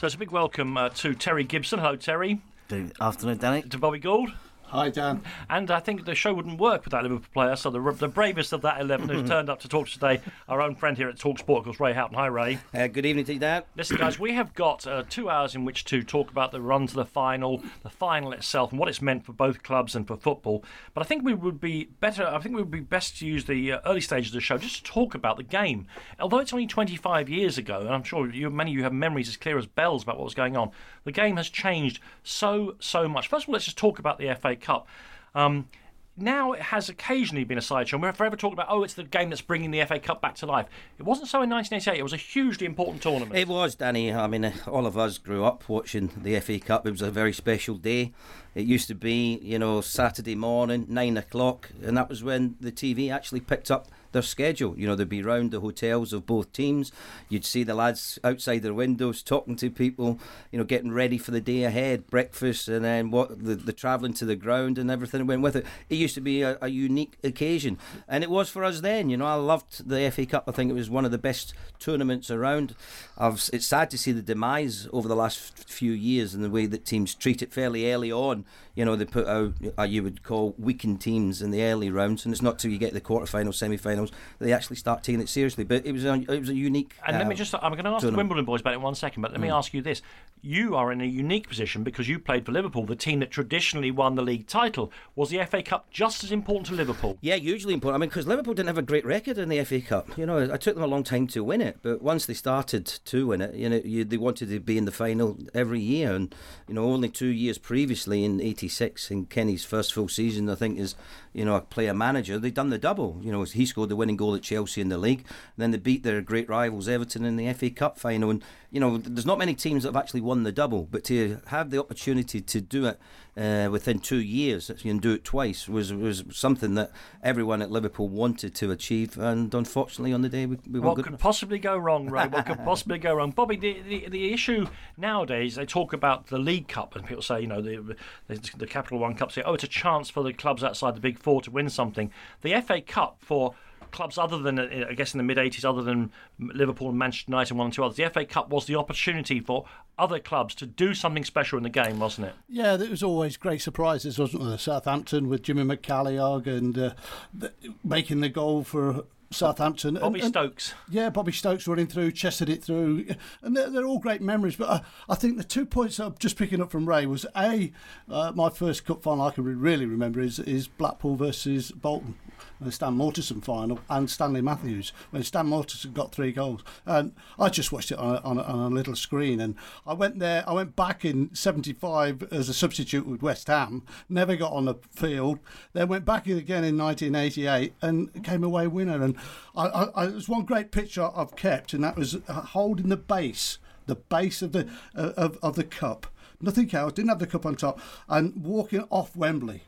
So it's a big welcome uh, to Terry Gibson. Hello, Terry. Good afternoon, Danny. To Bobby Gould. Hi, Dan. And I think the show wouldn't work without Liverpool player. So the, the bravest of that 11 who's turned up to talk today, our own friend here at Talk Sport, of Ray Houghton. Hi, Ray. Uh, good evening to you, Dan. Listen, guys, we have got uh, two hours in which to talk about the run to the final, the final itself, and what it's meant for both clubs and for football. But I think we would be better. I think we would be best to use the uh, early stages of the show just to talk about the game. Although it's only 25 years ago, and I'm sure you, many of you have memories as clear as bells about what was going on. The game has changed so so much. First of all, let's just talk about the FA Cup. Um, now it has occasionally been a sideshow. We're forever talking about, oh, it's the game that's bringing the FA Cup back to life. It wasn't so in 1988. It was a hugely important tournament. It was, Danny. I mean, all of us grew up watching the FA Cup. It was a very special day. It used to be, you know, Saturday morning, nine o'clock, and that was when the TV actually picked up their schedule. You know, they'd be round the hotels of both teams. You'd see the lads outside their windows talking to people, you know, getting ready for the day ahead, breakfast, and then what the, the travelling to the ground and everything went with it. It used to be a, a unique occasion, and it was for us then. You know, I loved the FA Cup. I think it was one of the best tournaments around. I've, it's sad to see the demise over the last few years and the way that teams treat it fairly early on and you know, they put out, uh, you would call weakened teams in the early rounds, and it's not till you get the quarterfinals, semi-finals that they actually start taking it seriously. But it was a, it was a unique. And uh, let me just, I'm going to ask the Wimbledon boys about it in one second, but let me Mm. ask you this. You are in a unique position because you played for Liverpool, the team that traditionally won the league title. Was the FA Cup just as important to Liverpool? Yeah, hugely important. I mean, because Liverpool didn't have a great record in the FA Cup. You know, it took them a long time to win it, but once they started to win it, you know, you, they wanted to be in the final every year. And you know, only two years previously, in '86, in Kenny's first full season, I think is you know a player manager, they'd done the double. You know, he scored the winning goal at Chelsea in the league, then they beat their great rivals Everton in the FA Cup final. And you know, there's not many teams that have actually won the double, but to have the opportunity to do it uh, within two years, can do it twice, was was something that everyone at Liverpool wanted to achieve. And unfortunately, on the day we, we What could enough. possibly go wrong, Ray? What could possibly go wrong? Bobby, the, the, the issue nowadays, they talk about the League Cup, and people say, you know, the, the, the Capital One Cup, say, oh, it's a chance for the clubs outside the Big Four to win something. The FA Cup for clubs other than, uh, I guess, in the mid 80s, other than Liverpool and Manchester United and one and two others, the FA Cup was the opportunity for other clubs to do something special in the game, wasn't it? Yeah, there was always great surprises, wasn't there? Southampton with Jimmy McCalliog and uh, th- making the goal for Southampton. Bobby and- Stokes. Yeah, Bobby Stokes running through, chested it through, and they're, they're all great memories. But I, I think the two points I'm just picking up from Ray was a uh, my first cup final I can really remember is is Blackpool versus Bolton, the Stan Mortensen final, and Stanley Matthews when Stan Mortensen got three goals, and I just watched it on a, on a, on a little screen, and I went there, I went back in '75 as a substitute with West Ham, never got on the field, then went back in again in 1988 and came away winner, and I, I, I, there's one great picture I've kept, and that was uh, holding the base, the base of the uh, of, of the cup. Nothing else. Didn't have the cup on top, and walking off Wembley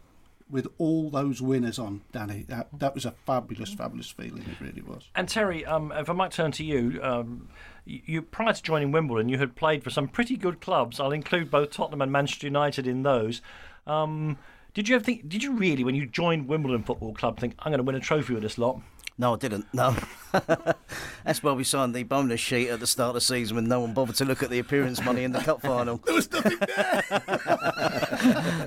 with all those winners on, Danny. That that was a fabulous, fabulous feeling. It really was. And Terry, um, if I might turn to you, um, you, prior to joining Wimbledon, you had played for some pretty good clubs. I'll include both Tottenham and Manchester United in those. Um, did you ever think? Did you really, when you joined Wimbledon Football Club, think I'm going to win a trophy with this lot? No, I didn't. No. That's why we signed the bonus sheet at the start of the season when no one bothered to look at the appearance money in the cup final. There was nothing there.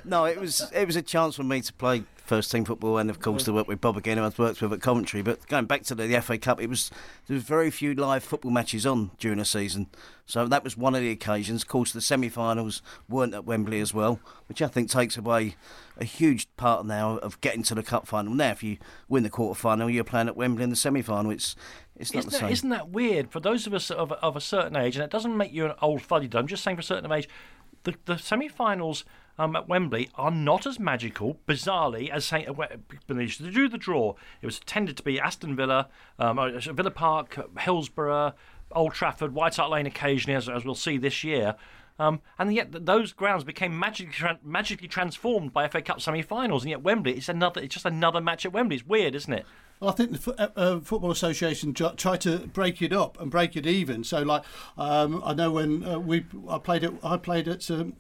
no, it was it was a chance for me to play first team football and of course mm-hmm. to work with Bob again, who I've worked with at Coventry. But going back to the, the FA Cup, it was there was very few live football matches on during the season, so that was one of the occasions. Of course, the semi-finals weren't at Wembley as well, which I think takes away a huge part now of getting to the cup final. Now, if you win the quarter final, you're playing at Wembley in the semi-final. It's it's not isn't the that, same. Isn't that weird for those of us of, of a certain age? And it doesn't make you an old fuddy. I'm just saying for a certain age, the the semi-finals um, at Wembley are not as magical, bizarrely, as they used to do the draw. It was tended to be Aston Villa, um, uh, Villa Park, Hillsborough, Old Trafford, White Hart Lane occasionally, as, as we'll see this year. Um, and yet those grounds became magically tran magically transformed by FA Cup semi-finals, and yet Wembley it's another it's just another match at Wembley. It's weird, isn't it? Well, I think the uh, uh, Football Association tr- tried to break it up and break it even. So, like, um, I know when uh, we I played it, I played at um,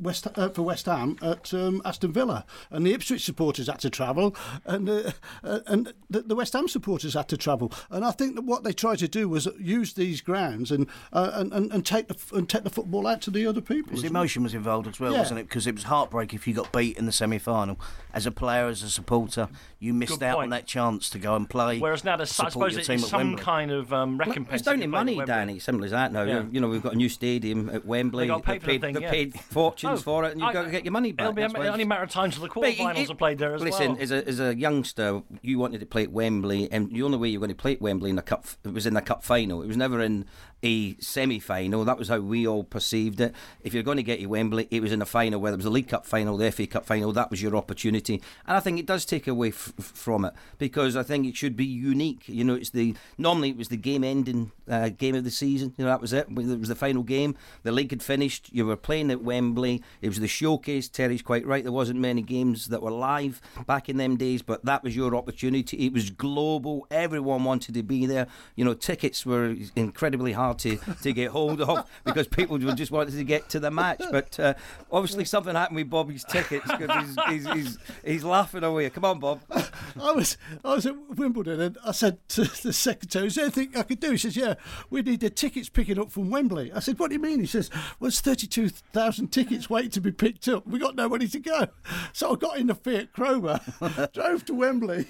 West uh, for West Ham at um, Aston Villa, and the Ipswich supporters had to travel, and uh, uh, and the, the West Ham supporters had to travel. And I think that what they tried to do was use these grounds and uh, and, and and take the and take the football out to the other people. Because as well. emotion was involved as well, Yeah. wasn't it? Because it was heartbreak if you got beat in the semi-final. As a player, as a supporter, you missed Good out point. on that chance to go and play. Whereas now there's, I suppose it's some Wembley. kind of um, recompense. It's down if to you play at money, Danny. Simple as that. Now, Yeah. you know, we've got a new stadium at Wembley. They got paid for the paid, thing, they've yeah. paid fortunes For it, and you've I- got to get your money back. It'll be That's a, only a matter of time till the it- quarterfinals it- are played there as listen, well. as a as a youngster, you wanted to play at Wembley, and the only way you were going to play at Wembley in the cup it was in the cup final. It was never in a semi-final. That was how we all perceived it. If you're going to get to Wembley, it was in the final, whether it was the League Cup final, the FA Cup final. That was your opportunity, and I think it does take away f- from it because I think it should be unique. You know, it's the normally it was the game-ending uh, game of the season. You know, that was it. It was the final game. The league had finished. You were playing at Wembley. It was the showcase. Terry's quite right. There wasn't many games that were live back in them days, but that was your opportunity. It was global. Everyone wanted to be there. You know, tickets were incredibly hard to, to get hold of because people just wanted to get to the match. But uh, obviously, something happened with Bobby's tickets because he's, he's, he's, he's laughing away. Come on, Bob. I was I was at Wimbledon and I said to the secretary, "Is there anything I could do?" He says, "Yeah, we need the tickets picking up from Wembley." I said, "What do you mean?" He says, "Well, thirty-two thousand tickets waiting to be picked up. We got nowhere to go." So I got in the Fiat Croma, drove to Wembley.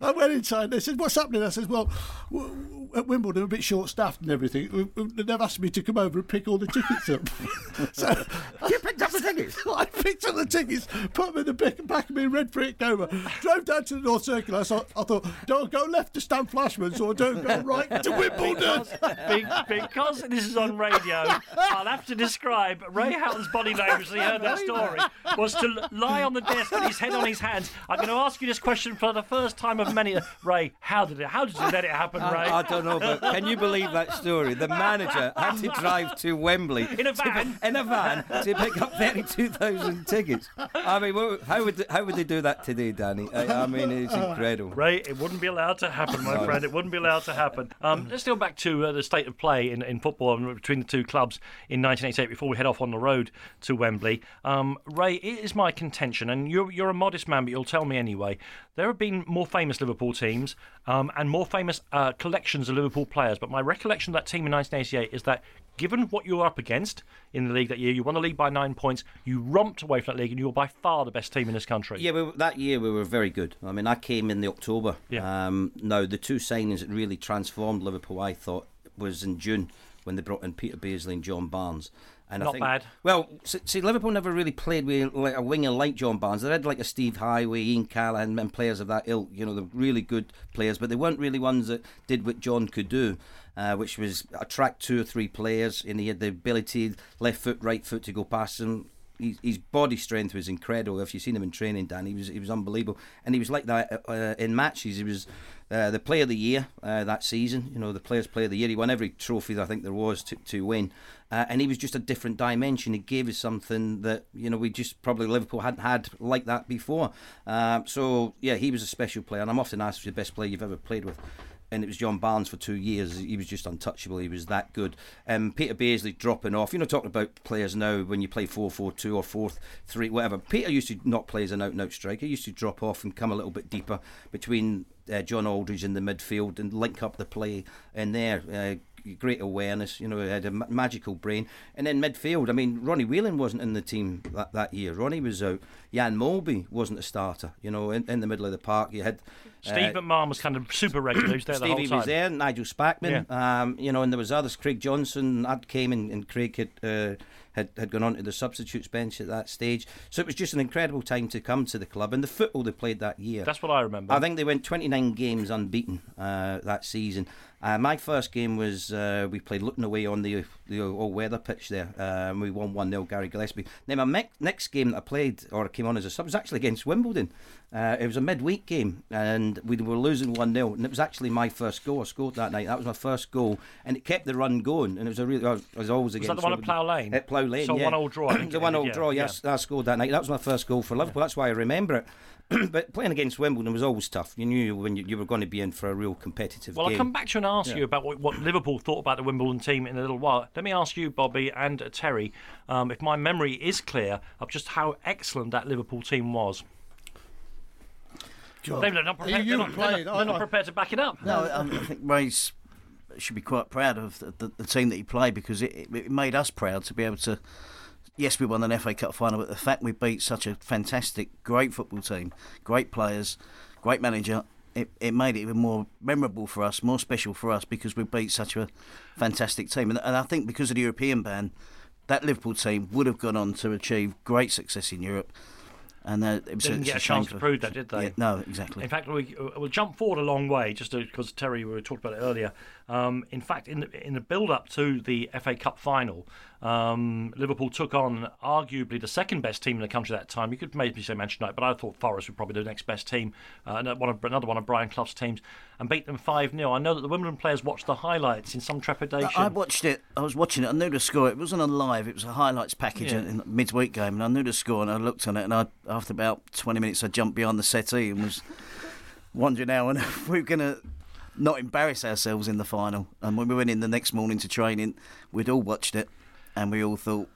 I went inside. They said, "What's happening?" I said, "Well, w- w- at Wimbledon, we're a bit short-staffed and everything. W- w- They've asked me to come over and pick all the tickets up." so You picked up the tickets. I picked up the tickets, put them in the back, back of me red Fiat Croma, drove down to the North Circle. I thought, I thought, don't go left to Stan Flashman's or don't go right to Wimbledon. Be- because this is on radio, I'll have to describe Ray Houghton's body language as he heard that story was to lie on the desk with his head on his hands. I'm going to ask you this question for the first time of many. Ray, how did it? How did you let it happen, Ray? I, I don't know, but can you believe that story? The manager had to drive to Wembley In a to- van? in a van to pick up thirty-two thousand tickets. I mean, how would how would they do that today, Danny? I, I mean, it's incredible. Ray, it wouldn't be allowed to happen, my friend. It wouldn't be allowed to happen. Um, let's go back to uh, the state of play in, in football between the two clubs in 1988 before we head off on the road to Wembley. Um, Ray, it is my contention, and you're, you're a modest man, but you'll tell me anyway. There have been more famous Liverpool teams um, and more famous uh, collections of Liverpool players, but my recollection of that team in 1988 is that given what you were up against in the league that year, you won the league by nine points, you romped away from that league, and you were by far the best team in this country. Yeah, we, that year we were very good. I mean, I came in the October. Yeah. Um, now, the two signings that really transformed Liverpool, I thought, was in June when they brought in Peter Beardsley and John Barnes. And I Not think, bad. Well, see, Liverpool never really played with like a winger like John Barnes. They had like a Steve Heighway, Ian Callaghan, and players of that ilk. You know, they're really good players, but they weren't really ones that did what John could do. Uh, which was attract two or three players, and he had the ability, left foot, right foot, to go past them his, his body strength was incredible. If you've seen him in training, Dan, he was he was unbelievable, and he was like that uh, in matches. He was uh, the player of the year uh, that season. You know, the players' player of the year. He won every trophy that I think there was to to win, uh, and he was just a different dimension. He gave us something that you know we just probably Liverpool hadn't had like that before. Um, so yeah, he was a special player, and I'm often asked who's the best player you've ever played with and it was John Barnes for two years. He was just untouchable. He was that good. Um, Peter Beardsley dropping off. You know, talking about players now when you play 4 4 2 or 4 3, whatever. Peter used to not play as an out and out striker. He used to drop off and come a little bit deeper between uh, John Aldridge in the midfield and link up the play in there. Uh, great awareness, you know, he had a ma- magical brain. And then midfield, I mean, Ronnie Whelan wasn't in the team that, that year. Ronnie was out. Jan Molby wasn't a starter, you know, in, in the middle of the park. You had Steve uh, McMahon was kind of super regular. He was there the whole Stevie time. was there, Nigel Spackman, um, you know, and there was others. Craig Johnston, Ad came and, and Craig had, uh, had had gone on to the substitutes bench at that stage. So it was just an incredible time to come to the club and the football they played that year. That's what I remember. I think they went 29 games unbeaten uh, that season. Uh, my first game was uh, we played Luton away on the the all weather pitch there. Um, we won 1 0 Gary Gillespie. Then my me- next game that I played or came on as a sub was actually against Wimbledon. Uh, it was a midweek game and we were losing 1 0. And it was actually my first goal. I scored that night. That was my first goal. And it kept the run going. And it was a really, I was, I was always was against that the one at Plough Lane? At Plough Lane. So yeah. one all draw. The one all yeah, draw, yeah. yes. I scored that night. That was my first goal for Liverpool. That's why I remember it. but playing against Wimbledon was always tough. You knew when you, you were going to be in for a real competitive Well, game. I'll come back to you and ask you about what, what Liverpool thought about the Wimbledon team in a little while. Let me ask you, Bobby and uh, Terry, um, if my memory is clear of just how excellent that Liverpool team was. God. They're not prepared, You they're not, they're played. not, they're not prepared to back it up. No, I, I think Ray's should be quite proud of the, the, the team that he played because it, it, it made us proud to be able to. Yes, we won an FA Cup final, but the fact we beat such a fantastic, great football team, great players, great manager, it, it made it even more memorable for us, more special for us because we beat such a fantastic team. And, and I think because of the European ban, that Liverpool team would have gone on to achieve great success in Europe. And uh, it was Didn't it's get a chance to prove that, did they? Yeah, no, exactly. In fact, we, uh, we'll jump forward a long way, just because Terry, we talked about it earlier. Um, in fact, in the, in the build up to the FA Cup final, um, Liverpool took on arguably the second best team in the country at that time. You could maybe say Manchester United, but I thought Forest would probably be the next best team, uh, one of, another one of Brian Clough's teams, and beat them 5 0. I know that the Wimbledon players watched the highlights in some trepidation. I watched it. I was watching it. I knew the score. It wasn't on live. It was a highlights package Yeah. in the midweek game, and I knew the score. And I looked on it, and I, after about twenty minutes, I jumped behind the settee and was wondering how and were going to not embarrass ourselves in the final. And when we went in the next morning to training, we'd all watched it, and we all thought,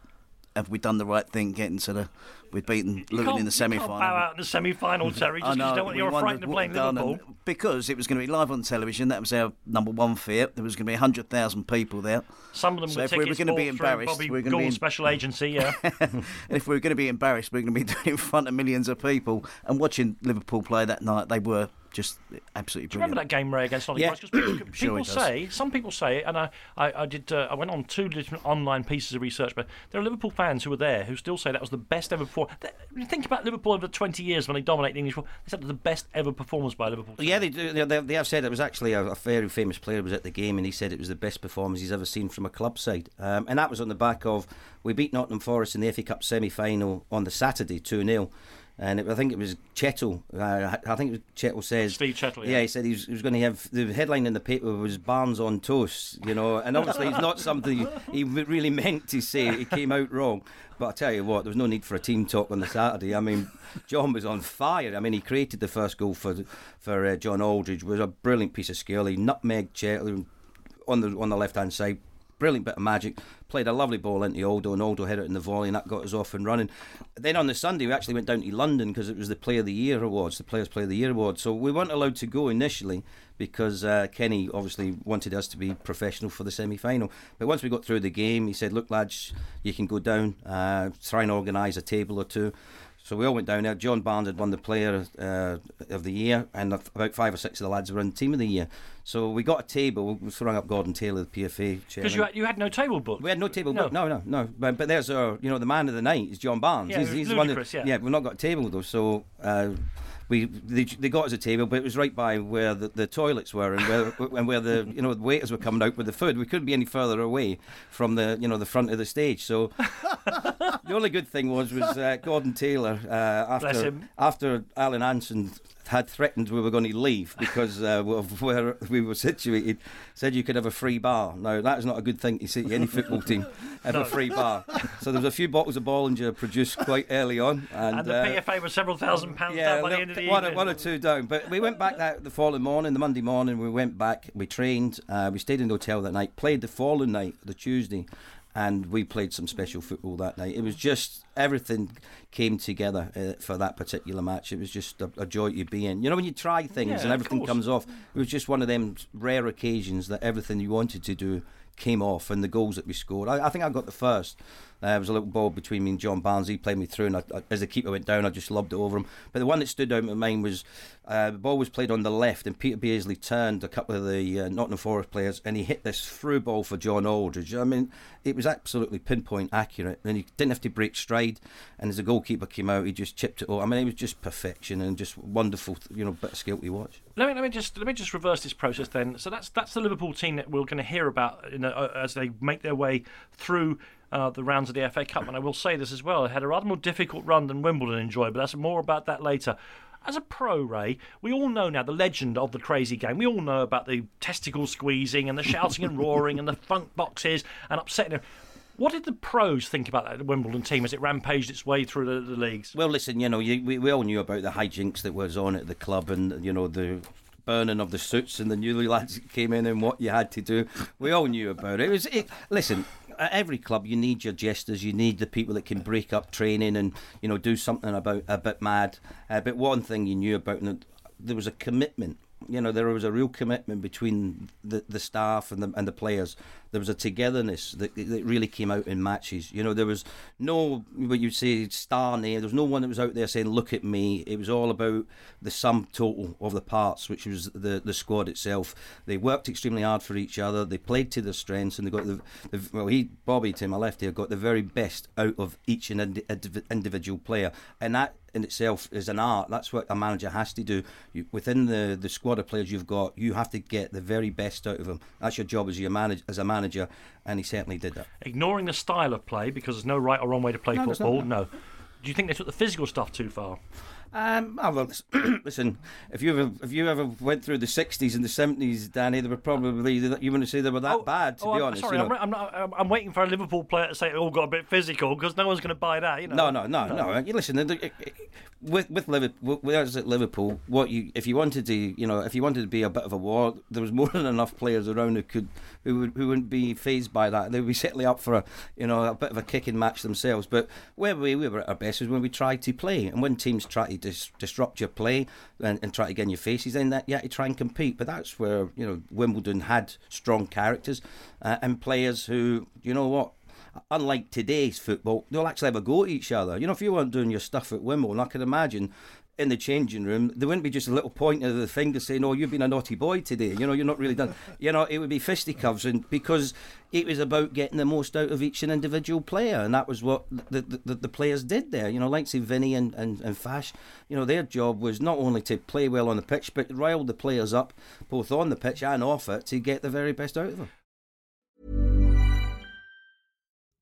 "Have we done the right thing getting to the?" We'd beaten Luton in the semi-final. can't bow out in the semi-final, Terry, just I 'cause you don't want we you're frightened of playing Liverpool. because it was going to be live on television. That was our number one fear. There was going to be hundred thousand people there. Some of them So were if we were gonna be through embarrassed, Bobby we're gonna be in- special agency, yeah. And if we were going to be embarrassed, we were going to be doing it in front of millions of people. And watching Liverpool play that night, they were just absolutely Do you brilliant. remember that game, Ray, against Nottingham Yeah. Forest? 'Cause people, Sure people does. say, some people say, and I, I, I did, uh, I went on two different online pieces of research, but there are Liverpool fans who were there who still say that was the best ever performance. Think about Liverpool over 20 years when they dominated the English football, they said it was the best ever performance by Liverpool. Yeah, they do. They, they, they have said it was actually a, a very famous player was at the game, and he said it was the best performance he's ever seen from a club side. Um, and that was on the back of we beat Nottingham Forest in the FA Cup semi-final on the Saturday, two 0 and it, I think it was Chettle. Uh, I think it was Chettle says Steve Chettle, yeah. Yeah, he said he was, he was going to have the headline in the paper was Barnes on toast. You know, and obviously it's not something he really meant to say. It came out wrong. But I tell you what, there was no need for a team talk on the Saturday. I mean, John was on fire. I mean, he created the first goal for for uh, John Aldridge. was a brilliant piece of skill. He nutmegged Chettle on the on the left hand side. Brilliant bit of magic. Played a lovely ball into Aldo, and Aldo hit it in the volley, and that got us off and running. Then on the Sunday, we actually went down to London because it was the Player of the Year awards, the Players Player of the Year award. So we weren't allowed to go initially because uh, Kenny obviously wanted us to be professional for the semi final. But once we got through the game, he said, Look, lads, you can go down, uh, try and organise a table or two. So we all went down there. John Barnes had won the Player uh, of the Year, and about five or six of the lads were in Team of the Year. So we got a table. We rang up Gordon Taylor, the PFA chairman. Because you had, you had no table book. We had no table No. book. No, no, no. But, but there's our, you know, the man of the night is John Barnes. Yeah, he's, he's the one ludicrous, that, yeah. we've not got a table though. So uh, we they, they got us a table, but it was right by where the, the toilets were and where and where the you know the waiters were coming out with the food. We couldn't be any further away from the you know the front of the stage. So the only good thing was was uh, Gordon Taylor uh, after after Alan Hansen had threatened we were going to leave because uh, of where we were situated, said you could have a free bar. Now that is not a good thing to see any football team. Have a free bar. So there was a few bottles of Bollinger produced quite early on, and, and the uh, PFA was several thousand pounds yeah, down by the end of the one, evening. one or two down. But we went back that the following morning, the Monday morning. We went back. We trained. Uh, we stayed in the hotel that night. Played the following night, the Tuesday, and we played some special football that night. It was just everything came together uh, for that particular match. It was just a, a, joy to be in. You know, when you try things yeah, and everything comes off, it was just one of them rare occasions that everything you wanted to do came off and the goals that we scored. I, I think I got the first. Uh, there was a little ball between me and John Barnes. He played me through, and I, I, as the keeper went down, I just lobbed it over him. But the one that stood out in my mind was uh, the ball was played on the left, and Peter Beardsley turned a couple of the uh, Nottingham Forest players, and he hit this through ball for John Aldridge. I mean, it was absolutely pinpoint accurate, and he didn't have to break stride. And as the goalkeeper came out, he just chipped it over. I mean, it was just perfection and just wonderful, you know, bit of skill to watch. Let me let me just let me just reverse this process then. So that's that's the Liverpool team that we're going to hear about you know, as they make their way through uh, the rounds of the FA Cup. And I will say this as well: they had a rather more difficult run than Wimbledon enjoyed, but that's more about that later. As a pro, Ray, we all know now the legend of the Crazy Gang. We all know about the testicle squeezing and the shouting and roaring and the funk boxes and upsetting. What did the pros think about that Wimbledon team as it rampaged its way through the, the leagues? Well, listen, you know, you, we, we all knew about the hijinks that was on at the club and, you know, the burning of the suits and the newly lads that came in and what you had to do. We all knew about it. It was it, listen. At every club, you need your jesters. You need the people that can break up training and you know do something about a bit mad. Uh, but one thing you knew about, there was a commitment you know there was a real commitment between the, the staff and the and the players. There was a togetherness that, that really came out in matches. You know there was no what you say star name. There was no one that was out there saying look at me. It was all about the sum total of the parts, which was the the squad itself. They worked extremely hard for each other. They played to their strengths, and they got the, the well he Bobby to my left here got the very best out of each and individual player, and that in itself is an art. That's what a manager has to do. You, within the, the squad of players you've got, you have to get the very best out of them. That's your job as your manage, as a manager, and he certainly did that. Ignoring the style of play because there's no right or wrong way to play no, football. No. Do you think they took the physical stuff too far? Um, oh, well, listen, if you ever if you ever went through the '60s and the '70s, Danny, they were probably you wouldn't say they were that oh, bad. To oh, be I'm honest, sorry, you know. I'm, not, I'm, waiting for a Liverpool player to say it all got a bit physical because no one's going to buy that. You know. No, no, no, no. You listen, with with Liverpool, at Liverpool, what you if you wanted to, you know, if you wanted to be a bit of a war, there was more than enough players around who could who would who wouldn't be phased by that. They would be certainly up for a you know a bit of a kicking match themselves. But where we, we were at our best was when we tried to play, and when teams try to dis- disrupt your play and, and try to get in your faces, then that you to try and compete. But that's where you know Wimbledon had strong characters uh, and players who you know what unlike today's football, they'll actually have a go at each other. You know, if you weren't doing your stuff at Wimbledon, I can imagine in the changing room, there wouldn't be just a little point of the finger saying, "Oh, you've been a naughty boy today." You know, you're not really done. You know, it would be fisticuffs, and because it was about getting the most out of each individual player, and that was what the the, the players did there. You know, like say Vinny and, and and Fash, you know, their job was not only to play well on the pitch, but rile the players up both on the pitch and off it to get the very best out of them.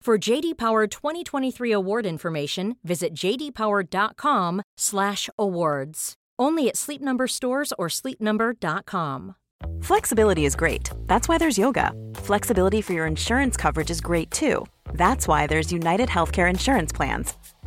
For JD Power 2023 award information, visit jdpower.com/awards. Only at Sleep Number stores or sleepnumber.com. Flexibility is great. That's why there's yoga. Flexibility for your insurance coverage is great too. That's why there's United Healthcare insurance plans.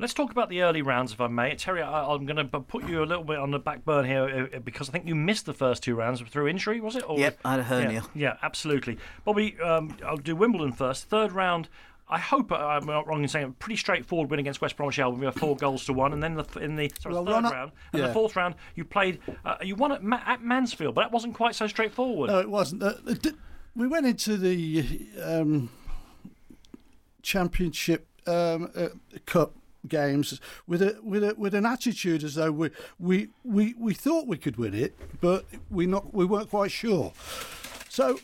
Let's talk about the early rounds, if I may. Terry, I, I'm going to put you a little bit on the back burn here uh, because I think you missed the first two rounds through injury, was it? Or, Yep, I had a hernia. Yeah, yeah absolutely. Bobby, um, I'll do Wimbledon first. Third round. I hope I'm not wrong in saying a pretty straightforward win against West Bromwich Albion. We have four goals to one, and then the, in the sorry, Well, third round and yeah. the fourth round, you played. Uh, you won at, Ma- at Mansfield, but that wasn't quite so straightforward. No, it wasn't. Uh, did- we went into the um, championship um, uh, cup games with a with a with an attitude as though we we we, we thought we could win it, but we not we weren't quite sure. So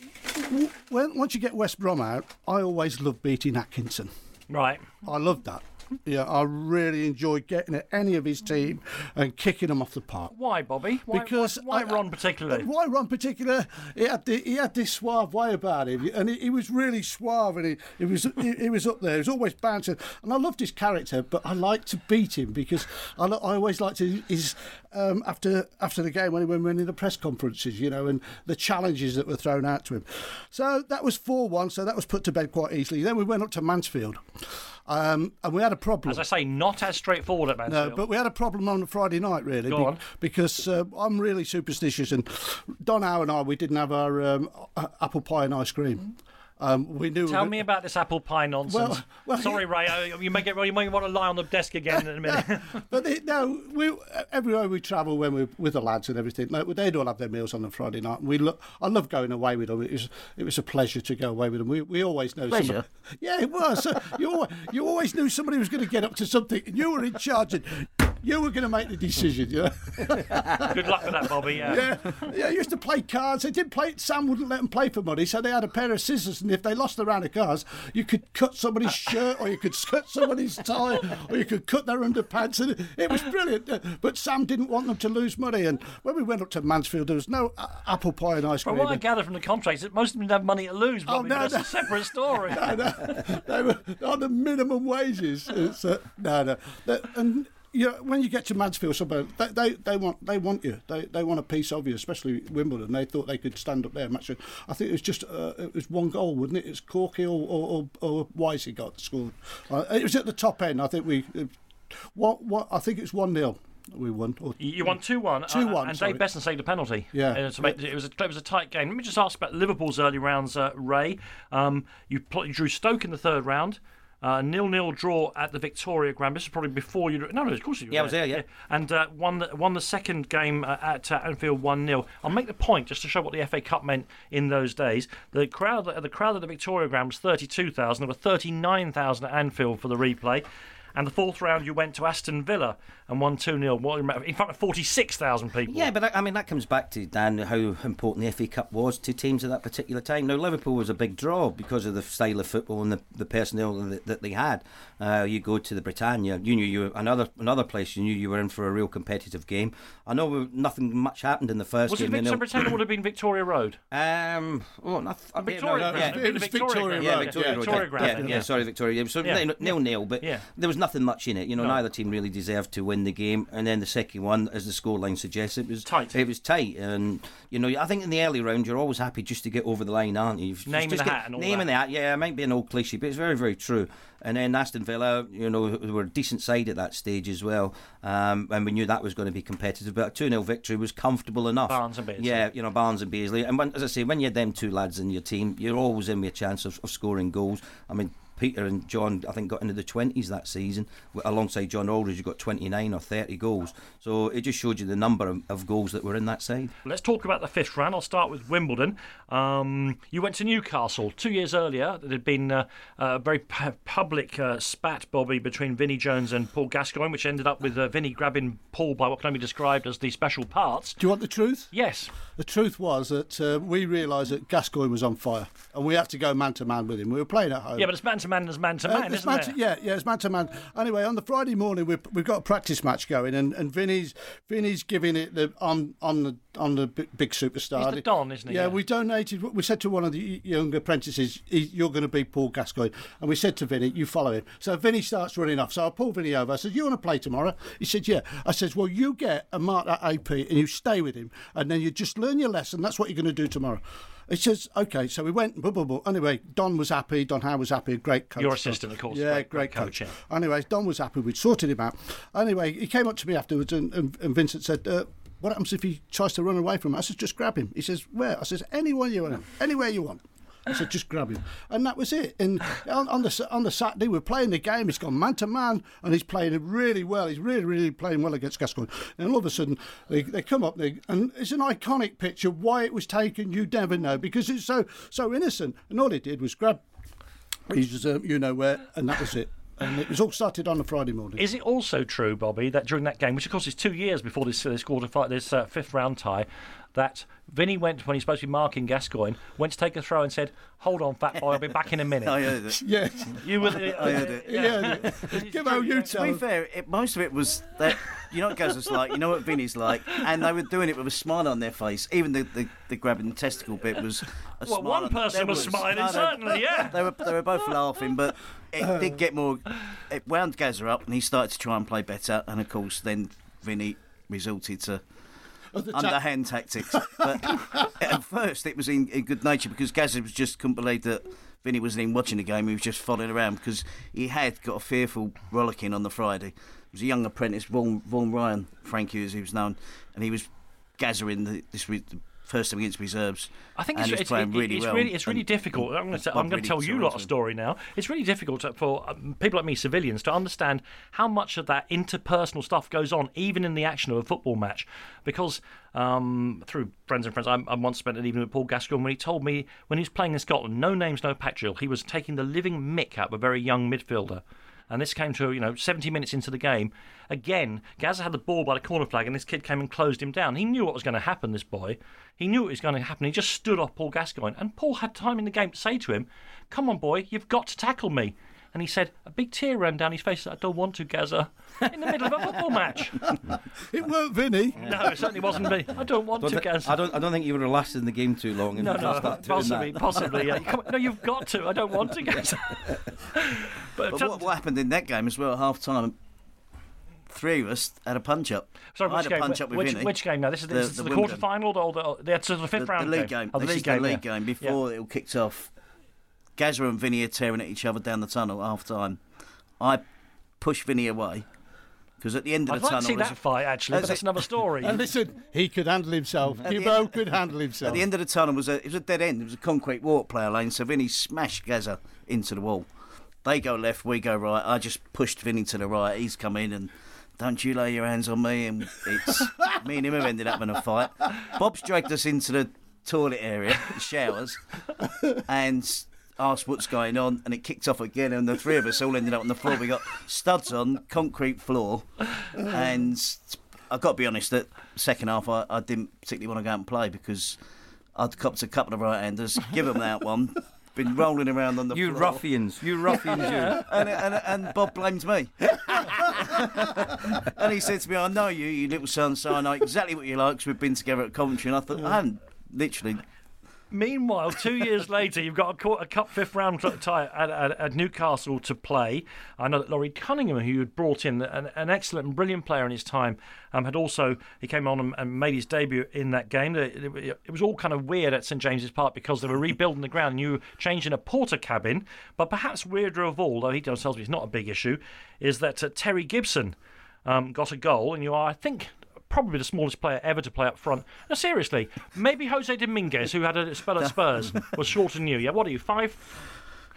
w- when once you get West Brom out, I always love beating Atkinson. Right. I love that. Yeah, I really enjoyed getting at any of his team and kicking them off the park. Why, Bobby? Why, Because why, why I- Ron particularly? Why Ron particular? He had the, he had this suave way about him, and he, he was really suave, and he, he was he, he was up there. He was always bouncing, and I loved his character. But I liked to beat him because I, lo- I always liked to his um, after after the game when he went when in the press conferences, you know, and the challenges that were thrown out to him. So that was four one. So that was put to bed quite easily. Then we went up to Mansfield. Um, and we had a problem. As I say, not as straightforward at Mansfield. No, but we had a problem on a Friday night, really. Go on. Because uh, I'm really superstitious, and Don Howe and I, we didn't have our um, apple pie and ice cream. Um, we knew. Tell me about this apple pie nonsense. Well- well, Sorry, Ray. uh, You may get. You may want to lie on the desk again in a minute. But they, no, we everywhere we travel when we're with the lads and everything, like, they'd all have their meals on the Friday night. And we lo- I love going away with them. It was it was a pleasure to go away with them. We, we always know. Pleasure? Somebody, yeah, it was. You always, you always knew somebody was going to get up to something, and you were in charge, and you were going to make the decision. Know? Good luck with that, Bobby. Yeah. yeah, yeah. I used to play cards. They didn't play. Sam wouldn't let them play for money, so they had a pair of scissors, and if they lost the round of cards, you could cut somebody's shirt, or you could cut somebody's tie, or you could cut their underpants, and it was brilliant. But Sam didn't want them to lose money, and when we went up to Mansfield, there was no apple pie and ice cream. what I gather from the contracts, that most of them didn't have money to lose, Bobby. no, that's no. a separate story. no, no, they were on the minimum wages. Uh, no, no, and you know, when you get to Mansfield, somebody, they, they they want they want you. They they want a piece of you, especially Wimbledon. They thought they could stand up there. and Match it. I think it was just uh, it was one goal, wasn't it? It's Corky or or, or, Wisey got scored. Uh, it was at the top end. I think we. It, what what I think it's one 0 we won. Or, You won 2 1. 2-1, And sorry. Dave Beasant saved a penalty. Yeah. Uh, to make, it, was a, it was a tight game. Let me just ask about Liverpool's early rounds, uh, Ray. Um, you, pl- you drew Stoke in the third round. Uh, nil-nil draw at the Victoria Ground. This is probably before you. No, no, of course you. Were Yeah, I was there, yeah. And uh, won the, won the second game uh, at uh, Anfield one 0 I'll make the point just to show what the FA Cup meant in those days. The crowd, the crowd at the Victoria Ground was thirty-two thousand. There were thirty-nine thousand at Anfield for the replay. And the fourth round, you went to Aston Villa and won 2 0 in front of 46,000 people. Yeah, but that, I mean that comes back to Dan how important the FA Cup was to teams at that particular time. Now Liverpool was a big draw because of the style of football and the, the personnel that, that they had. Uh, you go to the Britannia, you knew you were another another place. You knew you were in for a real competitive game. I know we- nothing much happened in the first Was it game. Victor you know. Britannia would have been Victoria Road? Um, oh, not, I Victoria no, yeah, it was Victoria Ground. Road, yeah, yeah. Victoria Road. Victoria yeah, Ground. yeah, yeah, sorry, Victoria. So Yeah. nil nil, but Yeah. there was nothing much in it. You know, No. neither team really deserved to win the game. And then the second one, as the scoreline suggests, it was Tight. It was tight, and you know, I think in the early round you're always happy just to get over the line, aren't you? Just- Name just the get- hat and all name in that. the hat. Yeah, it might be an old cliche, but it's very, very true. And then Aston Villa, you know, were a decent side at that stage as well, um, and we knew that was going to be competitive. But a two 0 victory was comfortable enough. Barnes and Beardsley. Yeah, you know, Barnes and Beardsley. And when, as I say, when you had them two lads in your team, you're always in with a chance of, of scoring goals. I mean, Peter and John, I think, got into the 20s that season. Alongside John Aldridge, you got 29 or 30 goals. So it just showed you the number of, of goals that were in that side. Let's talk about the fifth round. I'll start with Wimbledon. Um, you went to Newcastle two years earlier. There had been uh, a very pu- public uh, spat, Bobby, between Vinnie Jones and Paul Gascoigne, which ended up with uh, Vinnie grabbing Paul by what can only be described as the special parts. Do you want the truth? Yes. The truth was that uh, we realised that Gascoigne was on fire, and we had to go man to man with him. We were playing at home. Yeah, but it's man to man as man to Uh, man, it's isn't man it? to- yeah, yeah, it's man to man. Anyway, on the Friday morning, we've, we've got a practice match going, and, and Vinny's Vinny's giving it the on on the on the big, superstar. He's the Don, isn't he? Yeah, Yeah. we donated. We said to one of the young apprentices, "He- "You're going to be Paul Gascoigne," and we said to Vinny, "You follow him." So Vinny starts running off. So I pull Vinny over. I said, "You want to play tomorrow?" He said, "Yeah." I said, "Well, you get a mark at AP, and you stay with him, and then you just learn your lesson. That's what you're going to do tomorrow." He says, okay, so we went, blah, blah, blah. Anyway, Don was happy, Don Howe was happy, great coach. Your assistant, of course. Yeah, Great- great, coach, coach. yeah. Anyway, Don was happy, we'd sorted him out. Anyway, he came up to me afterwards and, and, and Vincent said, uh, what happens if he tries to run away from us? I said, just grab him. He says, where? I says, anywhere you want, anywhere you want. I said, just grab him. And that was it. And on, on the on the Saturday, we're playing the game. He's gone man to man, and he's playing really well. He's really, really playing well against Gascoigne. And all of a sudden, they, they come up, they, and it's an iconic picture. Why it was taken, you never know, because it's so so innocent. And all he did was grab his, um, you know where, and that was it. And it was all started on a Friday morning. Is it also true, Bobby, that during that game, which of course is two years before this this quarter fi- this uh, fifth round tie, that Vinny went when he's supposed to be marking Gascoigne, went to take a throw and said, "Hold on, fat boy, I'll be back in a minute." I heard it. yeah, You were the, I heard it. yeah. Give out you To be fair, it, most of it was that you know what Gaz like, you know what Vinny's like, and they were doing it with a smile on their face. Even the, the, the grabbing the testicle bit was a Well, smile. one on- person there was smiling, no, no, certainly, yeah. They were they were both laughing, but it did get more. It wound Gazza up, and he started to try and play better. And of course, then Vinny resulted to underhand tactics. But at first, it was in, in good nature because Gazza was just couldn't believe that Vinny wasn't even watching the game. He was just following around because he had got a fearful rollicking on the Friday. He was a young apprentice, Vaughan, Vaughan Ryan, Frankie as he was known, and he was gathering the, this the first time against reserves. I think it's, it's, playing it- really it's well. really it's really difficult. I'm going to I'm going to really tell you a lot of story now. It's really difficult to, for um, people like me, civilians, to understand how much of that interpersonal stuff goes on, even in the action of a football match. Because um, through friends and friends, I, I once spent an evening with Paul Gascoigne when he told me when he was playing in Scotland, no names, no patch drill, he was taking the living mick out of a very young midfielder. And this came to, you know, 70 minutes into the game. Again, Gazza had the ball by the corner flag, and this kid came and closed him down. He knew what was going to happen, this boy. He knew it was going to happen. He just stood off Paul Gascoigne. And Paul had time in the game to say to him, Come on, boy, you've got to tackle me. And he said, a big tear ran down his face. I don't want to, Gazza. In the middle of a football match. It weren't Vinny. No, it certainly wasn't me. I don't want Don't to, thi- Gazza. I don't. I don't think you would have lasted in the game too long. No, no, start possibly, that. possibly. Yeah. Come on, no, you've got to. I don't want to, Gazza. but But tell- what, what happened in that game as well at half time? Three of us had a punch up. Sorry, I which had game? a punch up with which, Vinny. which game now? This is the, The- this is the the, quarter final or the, the, it's the fifth the, round the league game? game. Oh, the this league is the game. league yeah. game before it all kicked off. Gazza and Vinny are tearing at each other down the tunnel at half time. I pushed Vinny away because at the end of I'd the like to tunnel, see there's that a- fight actually, but That's that's another story. And listen, he could handle himself. At Gibbo end- could handle himself. At the end of the tunnel was a it was a dead end. It was a concrete walk player lane. So Vinny smashed Gazza into the wall. They go left, we go right. I just pushed Vinny to the right. He's come in and don't you lay your hands on me. And it's me and him have ended up in a fight. Bob's dragged us into the toilet area, the showers, and asked what's going on. And it kicked off again. And the three of us all ended up on the floor. We got studs on concrete floor, and I've got to be honest. That second half, I, I didn't particularly want to go out and play because I'd copped a couple of right-handers, give them that one, been rolling around on the You floor. ruffians! You ruffians! you. And, and, and Bob blames me. and he said to me, I know you, you little son, so I know exactly what you like 'cause we've been together at Coventry. And I thought, I haven't literally. Meanwhile, two years later, you've got a, co- a cup fifth round tie at, at, at Newcastle to play. I know that Laurie Cunningham, who had brought in, an, an excellent and brilliant player in his time, um, had also he came on and, and made his debut in that game. It, it- it was all kind of weird at St James's Park because they were rebuilding the ground and you were changing a porter cabin. But perhaps weirder of all, though he tells me it's not a big issue, is that uh, Terry Gibson um, got a goal, and you are, I think probably the smallest player ever to play up front. Now, seriously, maybe Jose Dominguez, who had a spell at Spurs, was shorter than you. Yeah, what are you, five?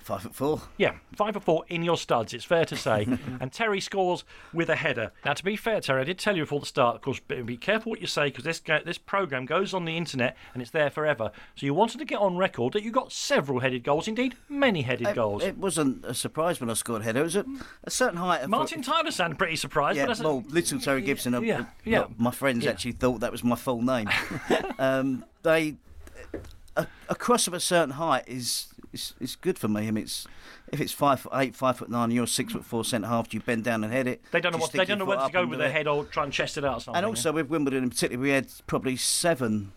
Five foot four. Yeah, five for four in your studs, it's fair to say. and Terry scores with a header. Now, to be fair, Terry, I did tell you before the start, of course, be careful what you say because this, this programme goes on the internet and it's there forever. So you wanted to get on record that you got several headed goals, indeed, many headed It, goals. it wasn't a surprise when I scored a header. It was a, a certain height. Of Martin Tyler sounded pretty surprised. Yeah, but that's a- little Terry Gibson. uh, yeah, uh, yeah. my friends Yeah. actually thought that was my full name. um, they a, a cross of a certain height is is, is good for me. I mean, it's if it's five foot eight, five foot nine, and you're six foot four centre half, do you bend down and head it? they don't know what they don't know whether to go with their it? head or try and chest it out or something. And also with Wimbledon in particular, we had probably seven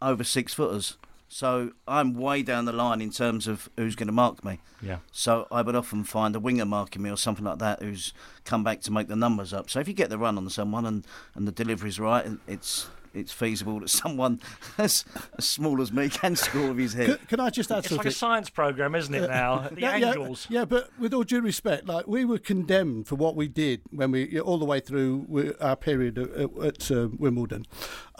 over six footers. So I'm way down the line in terms of who's going to mark me. Yeah. So I would often find a winger marking me or something like that who's come back to make the numbers up. So if you get the run on someone and, and the delivery's right, it's it's feasible that someone as, as small as me can score with his head. Can, can I just add It's something? like a science program, isn't it? Now the yeah, angles. Yeah, yeah, but with all due respect, like we were condemned for what we did when we all the way through our period at, at uh, Wimbledon.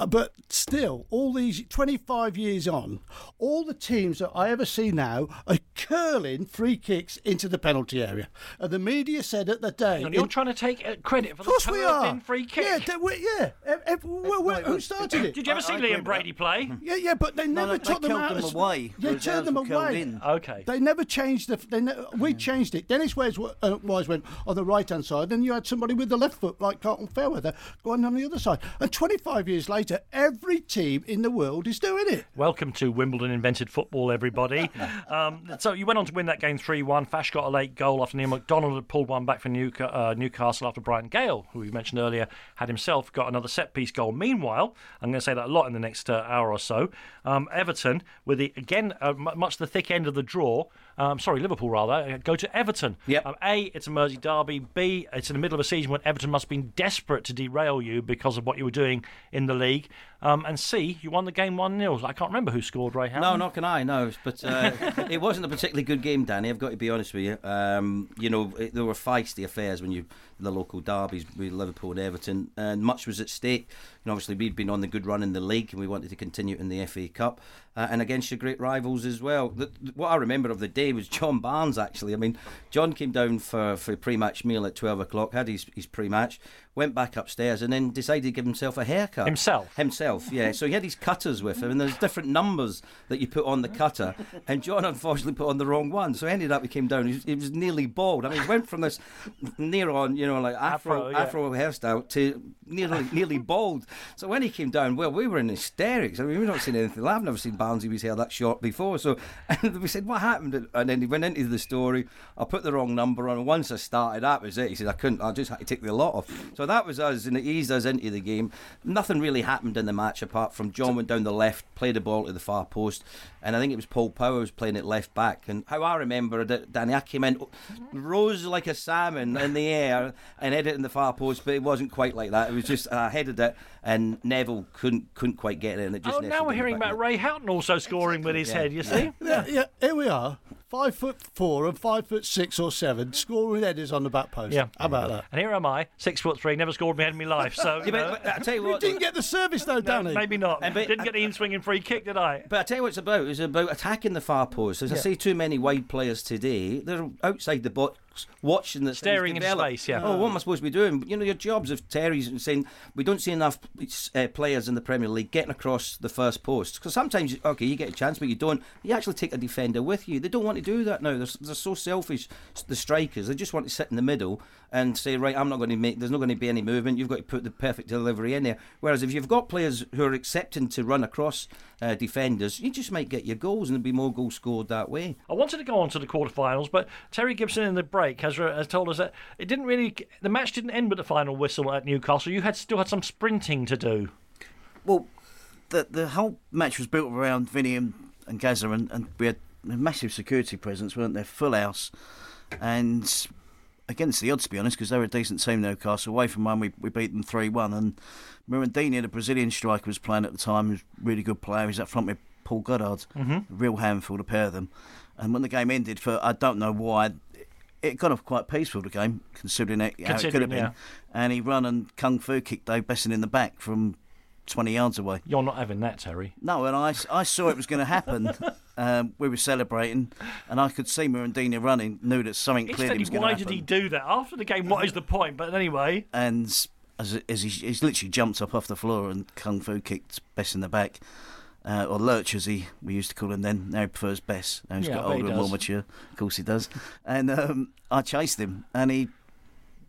Uh, but still, all these 25 years on, all the teams that I ever see now are curling free kicks into the penalty area. And the media said at the day, And you're in- trying to take uh, credit for of course the we are. free kick. Yeah, d- we- yeah. Ev- ev- well, well, who started it? Did you ever I- see I agree Liam with Brady play? Yeah, yeah, but they never no, took they them out. them as- away, They turned them away. in. Okay. They never changed the. They ne- we changed it. Dennis Wise, uh, Wise went on the right hand side, and you had somebody with the left foot like Carlton Fairweather going on the other side. And 25 years later, every team in the world is doing it. Welcome to Wimbledon invented football, everybody. um, so you went on to win that game 3 1. Fash got a late goal after Neil McDonald had pulled one back for Newca- uh, Newcastle after Brian Gayle, who we mentioned earlier, had himself got another set piece goal. Meanwhile, I'm going to say that a lot in the next uh, hour or so. Um, Everton, with the again uh, m- much the thick end of the draw, um, sorry, Liverpool rather, uh, go to Everton. Yep. Um, a, it's a Mersey derby. B, it's in the middle of a season when Everton must have been desperate to derail you because of what you were doing in the league. League um, and C, you won the game 1 0. I can't remember who scored, Ray Houghton. No, not can I. No, but uh, it wasn't a particularly good game, Danny. I've got to be honest with you. Um, you know, it, there were feisty affairs when you the local derbies with Liverpool and Everton, and much was at stake. You know, obviously we'd been on the good run in the league, and we wanted to continue in the FA Cup, uh, and against your great rivals as well. The, what I remember of the day was John Barnes. Actually, I mean, John came down for for a pre-match meal at twelve o'clock, had his his pre-match, went back upstairs, and then decided to give himself a haircut. Himself? Himself, yeah. So he had these cutters with him, and there's different numbers that you put on the cutter. And John unfortunately put on the wrong one, so ended up he came down. He was, he was nearly bald. I mean, he went from this near on, you know, like afro Afro, afro, hairstyle to nearly nearly bald. So when he came down, well, we were in hysterics. I mean, we've not seen anything. I've never seen Barnes with hair that short before. So we said, "What happened?" And then he went into the story. I put the wrong number on. And once I started, that was it. He said, "I couldn't. I just had to take the lot off." So that was us, and it eased us into the game. Nothing really happened in the match apart from John went down the left, played the ball to the far post, and I think it was Paul Power's playing it left back. And how I remember it, Danny, I came in, rose like a salmon in the air, and headed in the far post, but it wasn't quite like that. It was just I headed it, and Neville couldn't couldn't quite get it, and it just. Oh, now we're hearing about. Ray Houghton also scoring with his yeah. head, you see? Yeah, yeah. Here we are, five foot four and five foot six or seven, scoring with headers on the back post. Yeah. How about that? And here am I, six foot three, never scored me head in my life. So, you Yeah, know, but, but I tell you You what, didn't get the service though, no, Danny. maybe not. And but- Didn't get the in swinging free kick, did I? But I tell you what it's about. It's about attacking the far post. As I see too many wide players today, they're outside the box watching the Staring into space, yeah. Oh, what am I supposed to be doing? You know, your jobs of Terry's and saying we don't see enough uh, players in the Premier League getting across the first post. Because sometimes, okay, you get a chance, but you don't. You actually take a defender with you. They don't want to do that now. They're, they're so selfish. The strikers, they just want to sit in the middle and say, right, I'm not going to make. There's not going to be any movement. You've got to put the perfect delivery in there. Whereas if you've got players who are accepting to run across uh, defenders, you just might get your goals and there'll be more goals scored that way. I wanted to go on to the quarterfinals, but Terry Gibson in the break has, has told us that it didn't really. The match didn't end with the final whistle at Newcastle. You had still had some sprinting to do. Well, the the whole match was built around Vinny and, and Gazza, and, and we had a massive security presence, weren't there? Full house, and against the odds, to be honest, because they were a decent team, Newcastle. Away from one, we, we beat them 3 1. And Mirandinha, the Brazilian striker, was playing at the time. He was a really good player. He's up front with Paul Goddard. Mm-hmm. A real handful, the pair of them. And when the game ended, for I don't know why, it got off quite peaceful, the game, considering it, how it could have been. yeah. And he run and kung fu kicked Dave Beasant in the back from 20 yards away. You're not having that, Terry. No, and I, I saw it was going to happen. um, we were celebrating, and I could see Mirandinha running, knew that something clearly was going to happen. why did he do that after the game? What is the point? But anyway, And as, as he, he's literally jumped up off the floor and kung fu kicked Bess in the back. Uh, or Lurch, as he we used to call him then. Now he prefers Bess. Now he's Yeah, got bet he older and more mature. Of course he does. And um, I chased him, and he.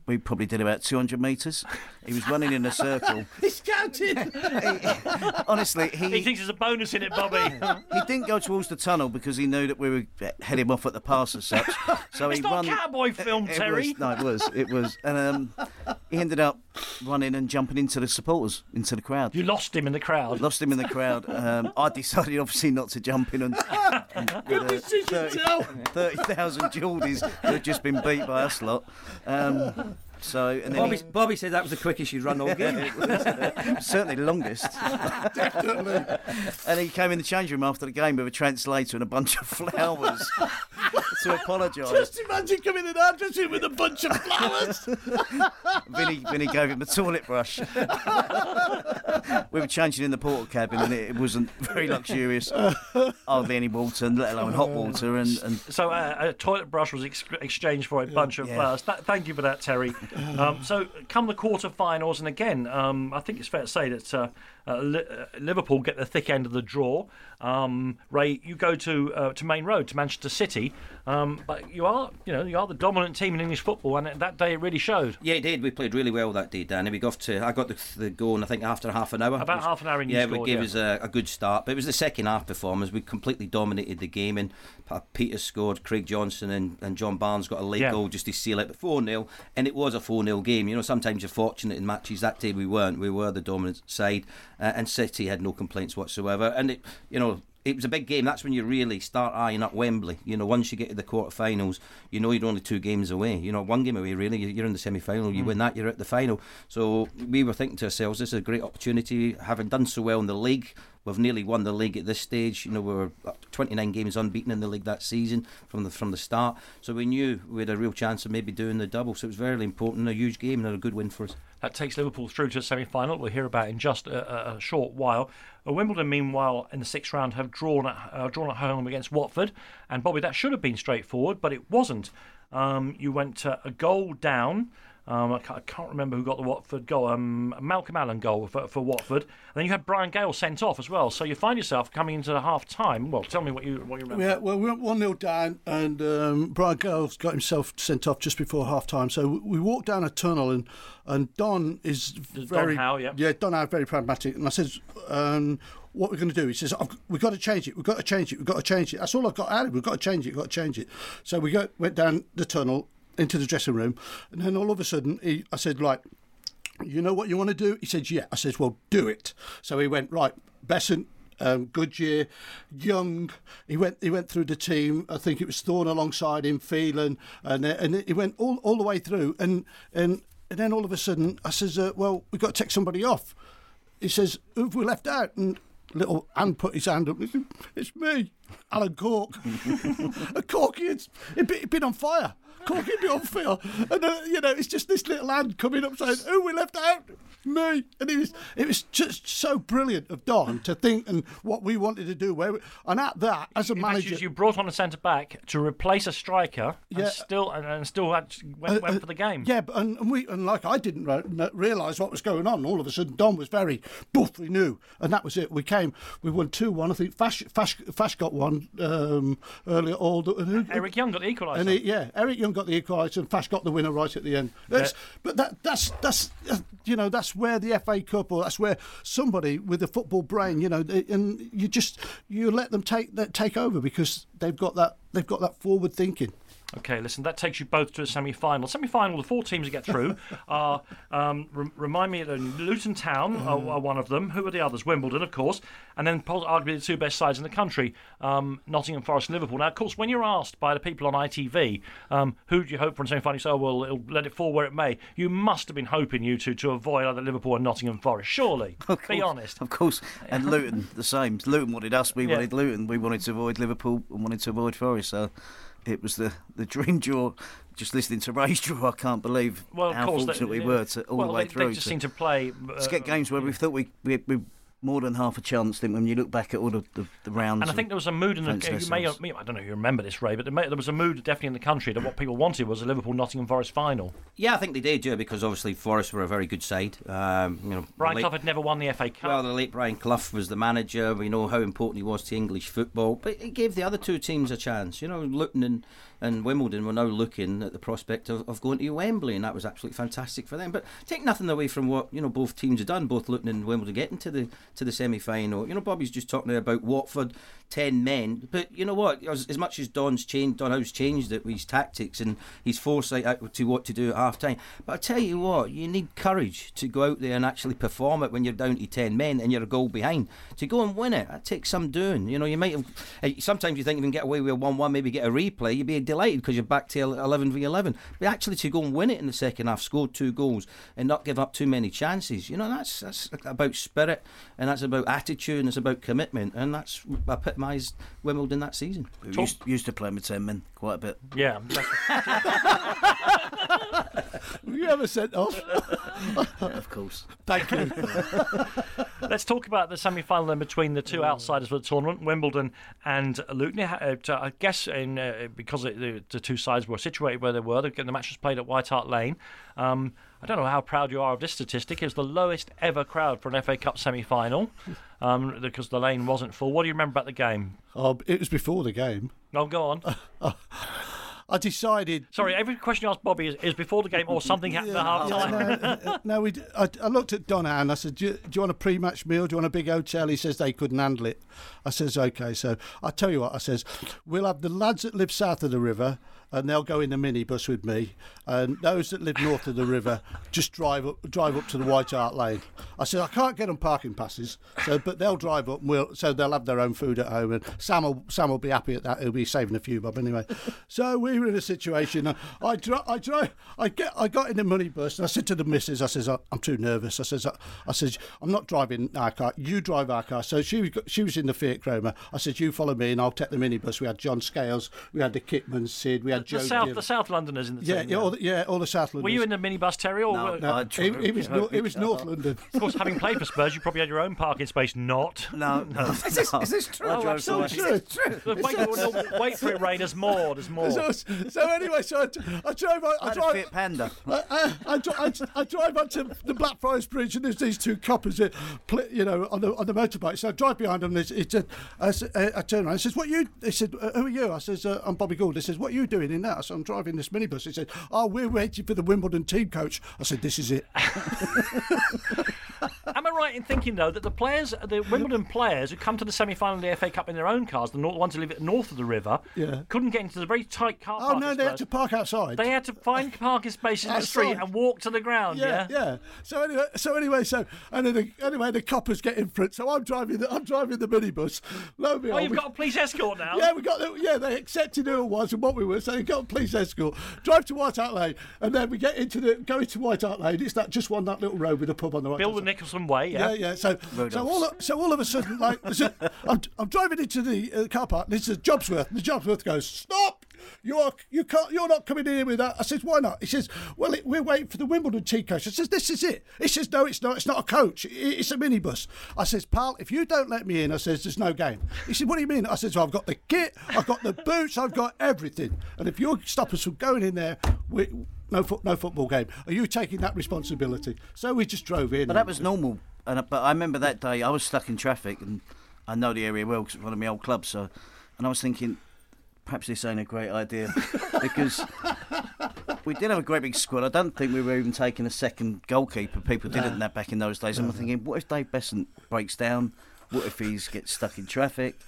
We probably did about 200 metres. He was running in a circle. He's counting. Honestly, he thinks there's a bonus in it, Bobby. he didn't go towards the tunnel because he knew that we were heading off at the pass as such. So it's he not run. a cowboy film, It Terry. was, no, it was. It was. And um, he ended up running and jumping into the supporters, into the crowd. You lost him in the crowd. Lost him in the crowd. Um, I decided, obviously, not to jump in and. and Good decision, Joe. 30,000 Geordies who had just been beat by us lot. Um, So and then Bobby, he, Bobby said that was the quickest you'd run all game. certainly the longest. Definitely. And he came in the change room after the game with a translator and a bunch of flowers to apologise. Just imagine coming in our dressing room with a bunch of flowers. Vinny, Vinny gave him a toilet brush. we were changing in the portal cabin and it, it wasn't very luxurious. Hardly any water, let alone hot water. And, and So uh, a toilet brush was ex- exchanged for a bunch of Yeah. flowers. Th- thank you for that, Terry. Um, so come the quarter-finals, and again, um, I think it's fair to say that uh, uh, uh, Liverpool get the thick end of the draw. Um, Ray, you go to uh, to Maine Road to Manchester City, um, but you are you know you are the dominant team in English football, and that day it really showed. Yeah, it did. We played really well that day, Danny. We got to. I got the, the goal, and I think after half an hour. About was- half an hour in Yeah, scored, we gave yeah. us a, a good start, but it was the second half performance. We completely dominated the game, and uh, Peter scored, Craig Johnston and, and John Barnes got a late Yeah. goal just to seal it. But four 0 and it was a four 0 game. You know, sometimes you're fortunate in matches. That day we weren't. We were the dominant side, uh, and City had no complaints whatsoever. And it, you know. It was a big game. That's when you really start eyeing up Wembley. You know, once you get to the quarterfinals, you know you're only two games away. You know, one game away really. You're in the semi-final. You win that, you're at the final. So we were thinking to ourselves, this is a great opportunity. Having done so well in the league, we've nearly won the league at this stage. You know, we were 29 games unbeaten in the league that season from the from the start. So we knew we had a real chance of maybe doing the double. So it was very important, a huge game, and a good win for us. That takes Liverpool through to the semi-final. We'll hear about in just a, a- a short while. Uh, Wimbledon, meanwhile, in the sixth round, have drawn at, uh, drawn at home against Watford. And Bobby, that should have been straightforward, but it wasn't. Um, you went a goal down. Um, I, can't, I can't remember who got the Watford goal. Um, Malcolm Allen goal for, for Watford. And then you had Brian Gayle sent off as well. So you find yourself coming into the half time. Well, tell me what you what you remember. Yeah, well, we went 1 0 down, and um, Brian Gayles got himself sent off just before half time. So we- we walked down a tunnel, and, and Don is Don very. Howe, yeah. Yeah, Don Howe, very pragmatic. And I said, um, What we're going to do? He says, I've, We've got to change it. We've got to change it. We've got to change it. That's all I've got out of it. We've got to change it. We've got to change it. So we go, went down the tunnel into the dressing room, and then all of a sudden, he, I said, Right, you know what you want to do? He said, yeah. I said, well, do it. So he went, right, Beasant, um, Goodyear, Young. He went he went through the team. I think it was Thorn alongside him, Phelan, and and he went all, all the way through. And and and then all of a sudden, I says, uh, well, we've got to take somebody off. He says, who have we left out? And little Anne put his hand up. Said, it's me, Alan Cork. and Corky, it's, he'd, he'd been on fire. Corky been on fire. And, uh, you know, it's just this little hand coming up saying, who we left out? Me. And it was, it was just so brilliant of Don to think and what we wanted to do. Where we, and at that, as a fact, manager... you- brought on a centre back to replace a striker, Yeah. and still and, and still had, went, Uh, went uh, for the game. Yeah, but, and, and we and like I didn't re- realise what was going on. All of a sudden, Don was very boof. We knew, and that was it. We came. We won two one. I think Fash Fash, Fash got one um, earlier. All the, Eric Young got the equaliser. yeah, Eric Young got the equaliser, and Fash got the winner right at the end. That's, But that that's that's uh, you know that's where the FA Cup or that's where somebody with a football brain, you know, and you just you let them take that take over because they've got that they've got that forward thinking. Okay, listen, that takes you both to a semi final. Semi final, the four teams that get through are, um, rem- remind me, uh, Luton Town are, are one of them. Who are the others? Wimbledon, of course. And then arguably the two best sides in the country, um, Nottingham Forest and Liverpool. Now, of course, when you're asked by the people on ITV, um, who do you hope for in semi final, you say, oh, well, it'll let it fall where it may. You must have been hoping, you two, to avoid either Liverpool and Nottingham Forest, surely. Be honest. Of course. And Luton, the same. Luton wanted us, we Yeah. wanted Luton. We wanted to avoid Liverpool and wanted to avoid Forest. So it was the, the dream draw. Just listening to Ray's draw, I can't believe Well, of how fortunate they, we were to all well, the way they, through. They just to, seem to play. Uh, to get games where we thought we, we, we more than half a chance. Then when you look back at all the, the, the rounds, And I think there was a mood in the. Fancy You may. I don't know if you remember this, Ray, but there, may, there was a mood definitely in the country that what people wanted was a Liverpool Nottingham Forest final. Yeah, I think they did, yeah, because obviously Forest were a very good side. Um, you know, Brian late- Clough had never won the FA Cup. Well, the late Brian Clough was the manager. We know how important he was to English football, but it gave the other two teams a chance. You know, Luton and, and Wimbledon were now looking at the prospect of, of going to Wembley, and that was absolutely fantastic for them. But take nothing away from what you know both teams have done, both Luton and Wimbledon getting to the to the semi final. You know, Bobby's just talking about Watford, 10 men. But you know what? As, as much as Don's changed, Don Howe's changed it with his tactics and his foresight to what to do at half time. But I tell you what, you need courage to go out there and actually perform it when you're down to 10 men and you're a goal behind. To go and win it, that takes some doing. You know, you might have. eh, Sometimes you think you can get away with a 1 1, maybe get a replay. You'd be delighted because you're back to 11 v 11. But actually, to go and win it in the second half, score two goals, and not give up too many chances, you know, that's, that's about spirit and that's about attitude and it's about commitment. And that's epitomised Wimbledon that season. Used, used to play with 10 men quite a bit. Yeah. Were you ever sent off? Of course. Thank you. Let's talk about the semi-final then between the two outsiders for the tournament, Wimbledon and Luton. I guess in uh, because it, the, the two sides were situated where they were, the, the match was played at White Hart Lane. Um, I don't know how proud you are of this statistic. It was the lowest ever crowd for an FA Cup semi-final um, because the lane wasn't full. What do you remember about the game? oh, it was before the game. Oh, go on. I decided. Sorry, every question you ask Bobby is, is before the game or something happened at half time. no, uh, no, we. I looked at Don and I said, do you, "Do you want a pre-match meal? Do you want a big hotel?" He says they couldn't handle it. I says, "Okay." So I tell you what, I says, "We'll have the lads that live south of the river, and they'll go in the minibus with me, and those that live north of the river just drive up, drive up to the White Hart Lane." I said, "I can't get them parking passes, so but they'll drive up, and we'll, so they'll have their own food at home, and Sam will Sam will be happy at that. He'll be saving a few bob anyway." so we were in a situation. Uh, I dri- I dri- I get I got in the minibus and I said to the missus, I says, I'm too nervous. I says, I, I says, I'm not driving our car. You drive our car. So she she was in the Fiat Croma. I said, you follow me and I'll take the minibus. We had John Scales, we had the Kitman, Sid, we had The Joe. South, Gill. the South Londoners in the yeah, team. yeah, all the, yeah, all the South London. Were you in the minibus, Terry? Or No, were- no. No, it, it was Nor- it was North London. Of course, having played for Spurs, you probably had your own parking space. Not. No, no. Is this, is this true? Oh, absolutely. by. It's true. Wait, no, wait for it, Ray. There's more. There's more. So, so anyway, so I, I drove. I, I I a drive. Fiat Panda. I, I, I, I, I drive up to the Blackfriars Bridge and there's these two coppers, that, pl- you know, on the on the motorbike. So I drive behind them. And it's, it's a, I, s- uh, turn around. He says, "What you?" They said, uh, "Who are you?" I says, uh, "I'm Bobby Gould." He says, "What are you doing in that?" I said, "I'm driving this minibus." He said, "Oh, we're waiting for the Wimbledon team coach." I said, "This is it." Right in thinking though that the players, the Wimbledon players who come to the semi-final of the FA Cup in their own cars, the nor- ones who live at north of the river, Yeah. couldn't get into the very tight car oh park no, they had to park outside. They had to find parking spaces in the street and walk to the ground. Yeah. yeah, yeah. So anyway, so anyway, so and then the, anyway, the coppers get in front. So I'm driving, the, I'm driving the minibus. Lo and Oh, you've we- got a police escort now. Yeah, we got the, yeah. They accepted who it was and what we were, so they got a police escort. Drive to White Hart Lane, and then we get into the go into White Hart Lane. It's that just one that little road with a pub on the right. Bill the. Nicholson Way. Yeah. Yeah, yeah. So, so all, of, so all of a sudden, like, so I'm, I'm driving into the uh, car park. And this is Jobsworth. And the Jobsworth goes, "Stop! You are, you can't, you're not coming in here with that." I says, "Why not?" He says, "Well, it, we're waiting for the Wimbledon team coach." I says, "This is it." He says, "No, it's not. It's not a coach. It, it's a minibus." I says, "Pal, if you don't let me in," I says, "There's no game." He said, "What do you mean?" I says, well, "I've got the kit, I've got the boots, I've got everything. And if you stop us from going in there, we." No, fo- no football game. Are you taking that responsibility? So we just drove in. But that was normal. And but I remember that day I was stuck in traffic, and I know the area well because it's one of my old clubs. So, and I was thinking, perhaps this ain't a great idea because we did have a great big squad. I don't think we were even taking a second goalkeeper. People didn't that back in those days. And I'm thinking, what if Dave Beasant breaks down? What if he gets stuck in traffic?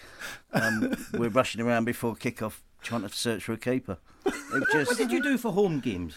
Um, we're rushing around before kick-off trying to search for a keeper. It What did you do for home games?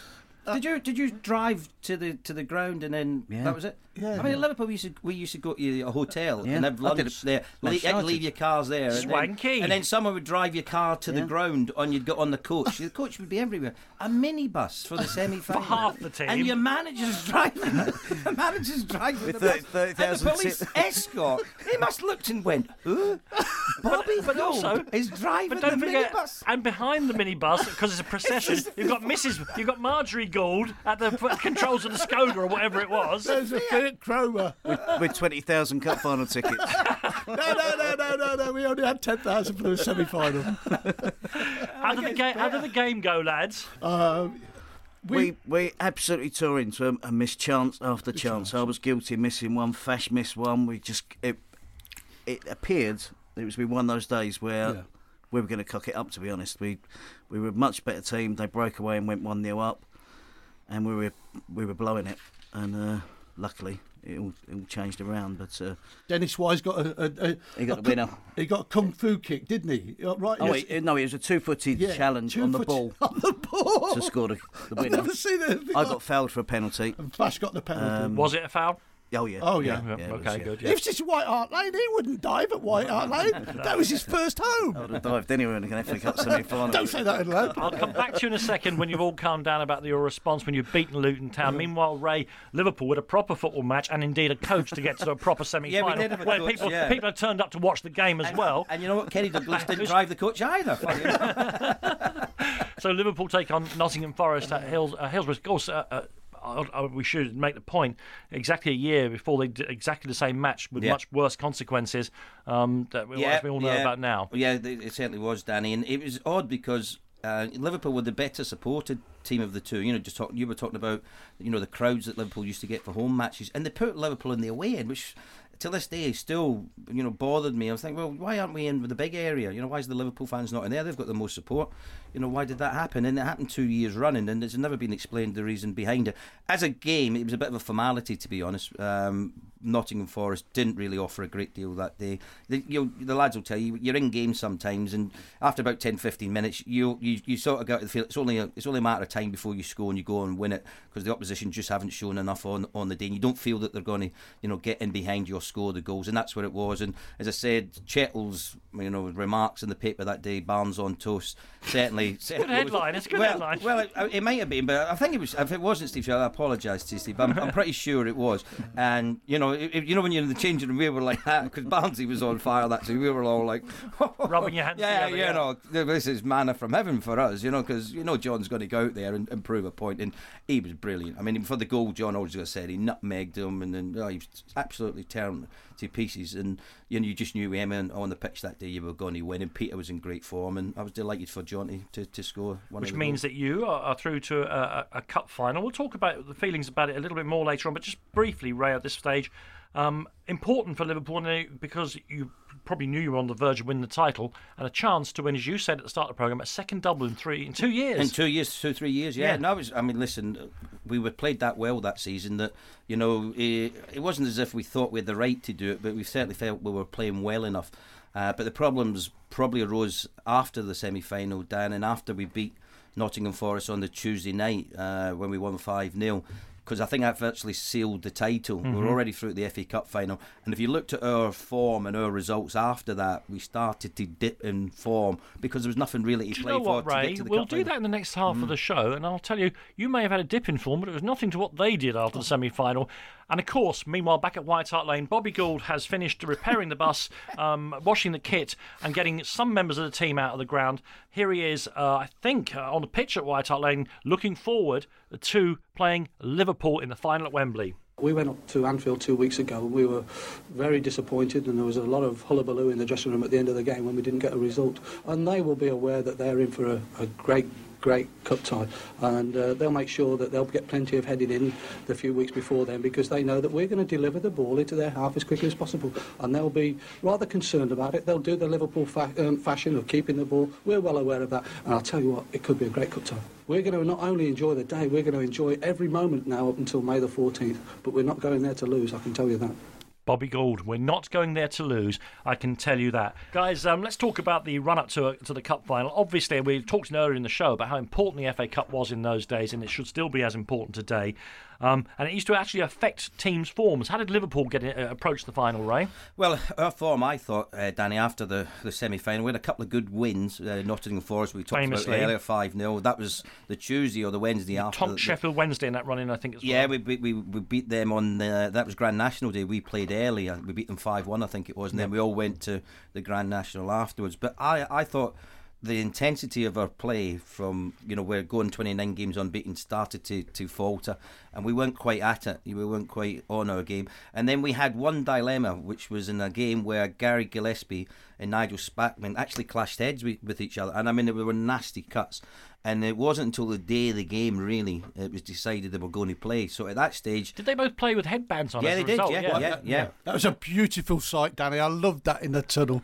Uh, did you did you drive to the to the ground and then Yeah. that was it? Yeah. I mean, in Liverpool we used to we used to go to a hotel Yeah, and have lunch it there. Leave, you had to started. leave your cars there. and then- Swanky. And then someone would drive your car to the ground and you'd get on the coach. the coach would be everywhere. A minibus for the semi final. For half the team. And your manager's driving. the manager's driving With the bus. 30 and the 30,000 police sit- escort. He must have looked and went, Who? Bobby but Gould also- is driving But don't the forget, minibus. and behind the minibus, because it's a procession, you've got Mrs. You've got Marjorie Gould at the controls of the Skoda or whatever it was. There's a Fiat Croma. with twenty thousand cup final tickets. no, no, no, no, no, no. We only had 10,000 for the semi final. How did the game? How did the game go, lads? Um, We we absolutely tore into them and missed chance after chance. I was guilty of missing one. Fash missed one. We just it it appeared it was be one of those days where Yeah. we were going to cock it up. To be honest, we we were a much better team. They broke away and went one 0 up, and we were we were blowing it. And uh, luckily it all, it all changed around. But uh, Dennis Wise got a, a, a He got a the winner. kung- He got a kung fu kick, didn't he? Uh, Right? oh, yes. it, no, it was a two-footed Yeah, challenge two on the ball On the ball. to score the, the I've winner. never seen anything I got fouled for a penalty. And Fash got the penalty. Um, Was it a foul? Oh yeah. Oh, yeah. Yeah, it was, okay, yeah. good. If it's just White Hart Lane, he wouldn't dive at White Hart Lane. That was his first home. I would have dived anywhere in an FA Cup semi-final. Don't say that in loud. I'll come back to you in a second when you've all calmed down about your response when you've beaten Luton Town. Meanwhile, Ray, Liverpool with a proper football match and indeed a coach to get to a proper semi-final. did have a where coach, people yeah. people have turned up to watch the game as well. And you know what? Kenny Dalglish didn't drive the coach either. So Liverpool take on Nottingham Forest at Hills, uh, Hillsborough. Of course, uh, uh, I- I- we should make the point exactly a year before they did exactly the same match with Yeah. much worse consequences um, that we, as we all know yeah. about now. Yeah, it it certainly was, Danny, and it was odd because uh, Liverpool were the better supported team of the two. You know, just talk, you were talking about you know the crowds that Liverpool used to get for home matches, and they put Liverpool in the away end, which to this day still you know bothered me. I was thinking, well, why aren't we in the big area? You know, why is the Liverpool fans not in there? They've got the most support. You know, why did that happen? And it happened two years running, and it's never been explained the reason behind it. As a game, it was a bit of a formality, to be honest. Um, Nottingham Forest didn't really offer a great deal that day. The, you know, the lads will tell you, you're in game sometimes, and after about 10, 15 minutes, you you, you sort of get the feel it's only a, it's only a matter of time before you score and you go and win it because the opposition just haven't shown enough on on the day, and you don't feel that they're going to you know get in behind you or score the goals, and that's what it was. And as I said, Chettle's you know remarks in the paper that day, Barnes on toast, certainly. certainly was- headline, it's a good well, headline. Well, it, it might have been, but I think it was. If it wasn't Steve, I apologise to Steve. But I'm, I'm pretty sure it was. And you know, if, you know when you're in the changing room, we were like that because Barnesy was on fire. That so we were all like Rubbing your hands Yeah, together, you yeah. know, this is manna from heaven for us. You know, because you know John's going to go out there and, and prove a point, and he was brilliant. I mean, for the goal, John always got said he nutmegged him, and then oh, he was absolutely tearing to pieces. And you know, you just knew him and on the pitch that day you were going to win. And Peter was in great form, and I was delighted for John to, to, to score one. Which of the means goals. that you are, are through to a, a, a cup final. We'll talk about the feelings about it a little bit more later on, but just briefly, Ray, at this stage, um, important for Liverpool eh, because you probably knew you were on the verge of winning the title and a chance to win, as you said at the start of the program, a second double in three in two years. In two years, two three years, yeah. Yeah. No, was, I mean, listen, we were played that well that season that you know it, it wasn't as if we thought we had the right to do it, but we certainly felt we were playing well enough. Uh, but the problems probably arose after the semi-final, Dan, and after we beat Nottingham Forest on the Tuesday night uh, when we won five 0 because I think that virtually sealed the title. We were mm-hmm. already through the FA Cup final, and if you looked at our form and our results after that, we started to dip in form because there was nothing really to Do you play know what, for to Ray? get to the We'll do final. that in the next half of the mm. show, and I'll tell you, you may have had a dip in form, but it was nothing to what they did after oh. the semi final. And of course, meanwhile, back at White Hart Lane, Bobby Gould has finished repairing the bus, um, washing the kit, and getting some members of the team out of the ground. Here he is, uh, I think, uh, on the pitch at White Hart Lane, looking forward to playing Liverpool in the final at Wembley. We went up to Anfield two weeks ago. and We were very disappointed, and there was a lot of hullabaloo in the dressing room at the end of the game when we didn't get a result. And they will be aware that they're in for a, a great, great cup tie, and uh, they'll make sure that they'll get plenty of heading in the few weeks before then because they know that we're going to deliver the ball into their half as quickly as possible, and they'll be rather concerned about it. They'll do the Liverpool fa- um, fashion of keeping the ball. We're well aware of that, and I'll tell you what, it could be a great cup tie. We're going to not only enjoy the day, we're going to enjoy every moment now up until May the 14th, but we're not going there to lose, I can tell you that. Bobby Gould. We're not going there to lose. I can tell you that, guys. Um, let's talk about the run-up to to the cup final. Obviously, we talked earlier in the show about how important the FA Cup was in those days, and it should still be as important today. Um, and it used to actually affect teams' forms. How did Liverpool get uh, approach the final, Ray? Well, our form, I thought, uh, Danny, after the, the semi final, we had a couple of good wins. Uh, Nottingham Forest, we talked Famously. about earlier, 5 0. That was the Tuesday or the Wednesday after. Tom the- Sheffield Wednesday in that run-in, I think. As Yeah, we, beat we we beat them on the, that was Grand National Day. We played earlier. We beat them five one, I think it was, and then we all went to the Grand National afterwards. But I I thought the intensity of our play from you know we're going 29 games unbeaten started to, to falter and we weren't quite at it. We weren't quite on our game. And then we had one dilemma which was in a game where Gary Gillespie and Nigel Spackman actually clashed heads with, with each other. And I mean they were nasty cuts and it wasn't until the day of the game really it was decided they were going to play so at that stage Did they both play with headbands on? yeah as they a did result? yeah yeah yeah, That was a beautiful sight, Danny. I loved that in the tunnel.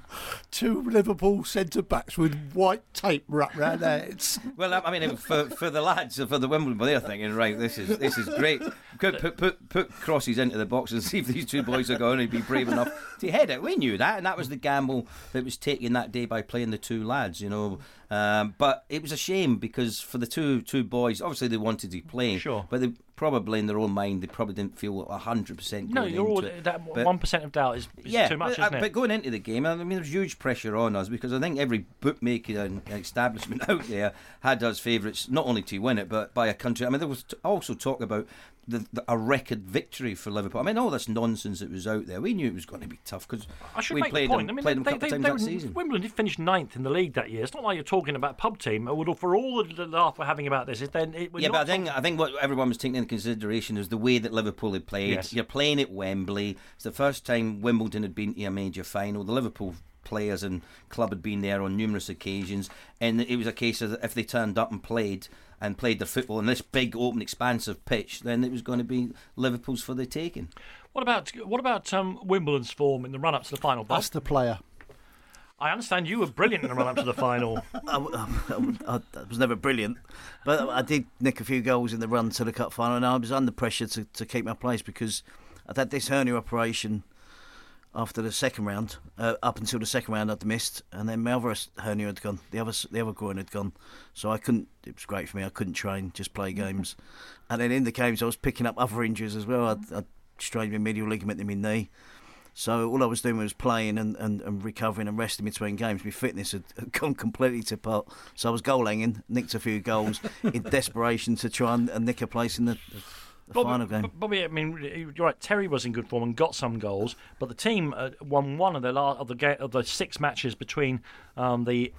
Two Liverpool centre backs with white tape wrapped round their heads. Well, I mean, for for the lads, for the Wimbledon, they're thinking, right, this is this is great. Put, put, put, put crosses into the box and see if these two boys are going to be brave enough to head it. We knew that, and that was the gamble that was taken that day by playing the two lads, you know. Um, but it was a shame because for the two two boys, obviously they wanted to play, Sure. but they probably in their own mind they probably didn't feel hundred percent. No, you're all it. that one percent of doubt is, is yeah, too much, but, uh, but going into the game, I mean, there's huge pressure on us because I think every bookmaker and establishment out there had us favourites not only to win it but by a country. I mean, there was also talk about the, the, a record victory for Liverpool. I mean, all this nonsense that was out there, we knew it was going to be tough because we played the them, I mean, played they, them a couple they, of times they that season. Wimbledon did finish ninth in the league that year. It's not like you're talking about pub team. Although for all the laugh we're having about this, is then it, yeah, but I think I think what everyone was taking into consideration is the way that Liverpool had played. Yes. You're playing at Wembley. It's the first time Wimbledon had been to a major final. The Liverpool players and club had been there on numerous occasions, and it was a case of if they turned up and played and played the football on this big, open, expansive pitch, then it was going to be Liverpool's for the taking. What about what about um, Wimbledon's form in the run up to the final? Bob? That's the player. I understand you were brilliant in the run up to the final. I, I- I- I was never brilliant, but I did nick a few goals in the run to the cup final, and I was under pressure to, to keep my place because I'd had this hernia operation after the second round. Uh, up until the second round, I'd missed, and then my other hernia had gone. The other the other groin had gone, so I couldn't. It was great for me. I couldn't train, just play games, and then in the games I was picking up other injuries as well. I'd, I'd strained my medial ligament in my knee. So all I was doing was playing and, and, and recovering and resting between games. My fitness had, had gone completely to pot. So I was goal hanging, nicked a few goals in desperation to try and, and nick a place in the, the Bobby, final game. Bobby, I mean, you're right. Terry was in good form and got some goals, but the team uh, won one of the la- of the ga- of the six matches between um, the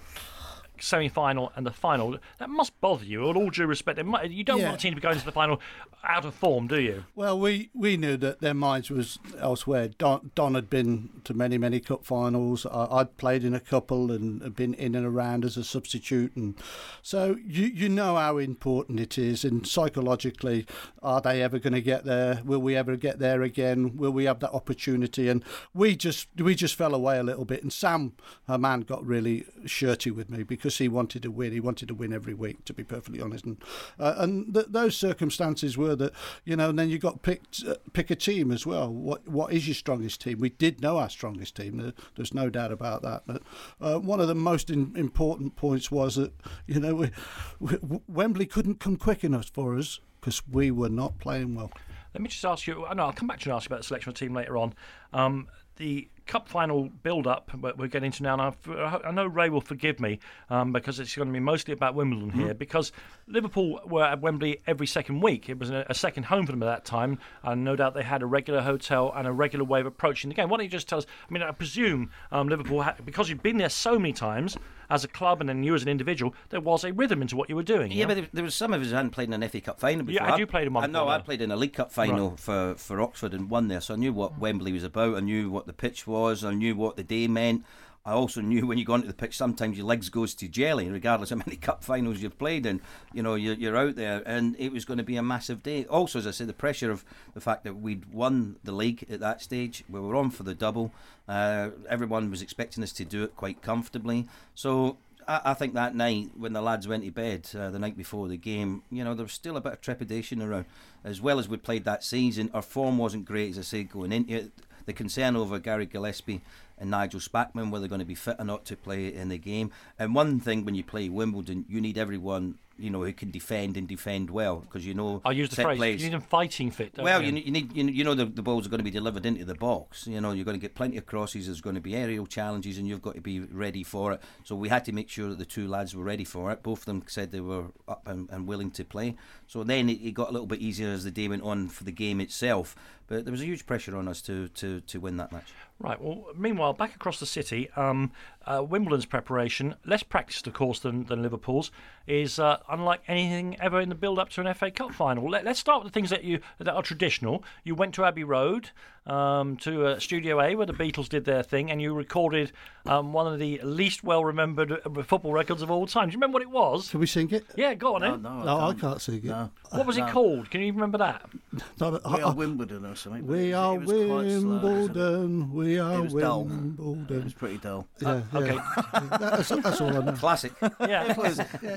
semi-final and the final. That must bother you. With all due respect, might, you don't Yeah. want a team to go into the final out of form, do you? Well, we, we knew that their minds was elsewhere. Don, Don had been to many, many cup finals. I, I'd played in a couple and been in and around as a substitute. And so you, you know how important it is. And psychologically, are they ever going to get there? Will we ever get there again? Will we have that opportunity? And we just we just fell away a little bit. And Sam, her man, got really shirty with me because he wanted to win. He wanted to win every week, to be perfectly honest. And uh, and th- those circumstances were that you know. And then you got picked uh, pick a team as well. What what is your strongest team? We did know our strongest team. There, there's no doubt about that. But uh, one of the most in, important points was that you know we, we, Wembley couldn't come quick enough for us because we were not playing well. Let me just ask you. No, I'll come back to you and ask you about the selection of the team later on. Um, the cup final build-up that we're getting to now. And I, I know Ray will forgive me um, because it's going to be mostly about Wimbledon here. Because Liverpool were at Wembley every second week. It was a, a second home for them at that time, and no doubt they had a regular hotel and a regular way of approaching the game. Why don't you just tell us? I mean, I presume um, Liverpool, had, because you've been there so many times as a club and then you as an individual, there was a rhythm into what you were doing. Yeah, but there, was some of us who hadn't played in an FA Cup final Yeah, before. had I- you played in one I know I played in a League Cup final Right. for, for Oxford and won there, so I knew what Wembley was about. I knew what the pitch was. I knew what the day meant. I also knew when you go onto the pitch, sometimes your legs goes to jelly, regardless of how many cup finals you've played in. You know, you're, you're out there, and it was going to be a massive day. Also, as I said, the pressure of the fact that we'd won the league at that stage, we were on for the double. Uh, everyone was expecting us to do it quite comfortably. So I, think that night when the lads went to bed uh, the night before the game, you know, there was still a bit of trepidation around. As well as we played that season, our form wasn't great, as I say, going into it. The concern over Gary Gillespie and Nigel Spackman, whether they're going to be fit or not to play in the game. And one thing when you play Wimbledon, you need everyone, you know, who can defend and defend well because you know. I use the phrase, plays. you need them fighting fit. Well, you? you need, you know- you know the, the balls are going to be delivered into the box. You know you're going to get plenty of crosses. There's going to be aerial challenges, and you've got to be ready for it. So we had to make sure that the two lads were ready for it. Both of them said they were up and, and willing to play. So then it, it got a little bit easier as the day went on for the game itself. But there was a huge pressure on us to to, to win that match. Right. Well, meanwhile, back across the city, um, uh, Wimbledon's preparation, less practiced, of course, than, than Liverpool's, is uh, unlike anything ever in the build-up to an FA Cup final. Let, let's start with the things that you that are traditional. You went to Abbey Road, um, to uh, Studio A, where the Beatles did their thing, and you recorded um, one of the least well-remembered uh, football records of all time. Do you remember what it was? Can we sing it? Yeah, go on, No, then. no, No, I can't. can't sing it. No. What was it called? Can you remember that? No, but We are Wimbledon or something. we are it was quite slow, wasn't it? Wimbledon. We are It was dull. It Wimbledon. was pretty dull. Yeah, yeah. Okay. that's, that's all I know. Classic. Yeah.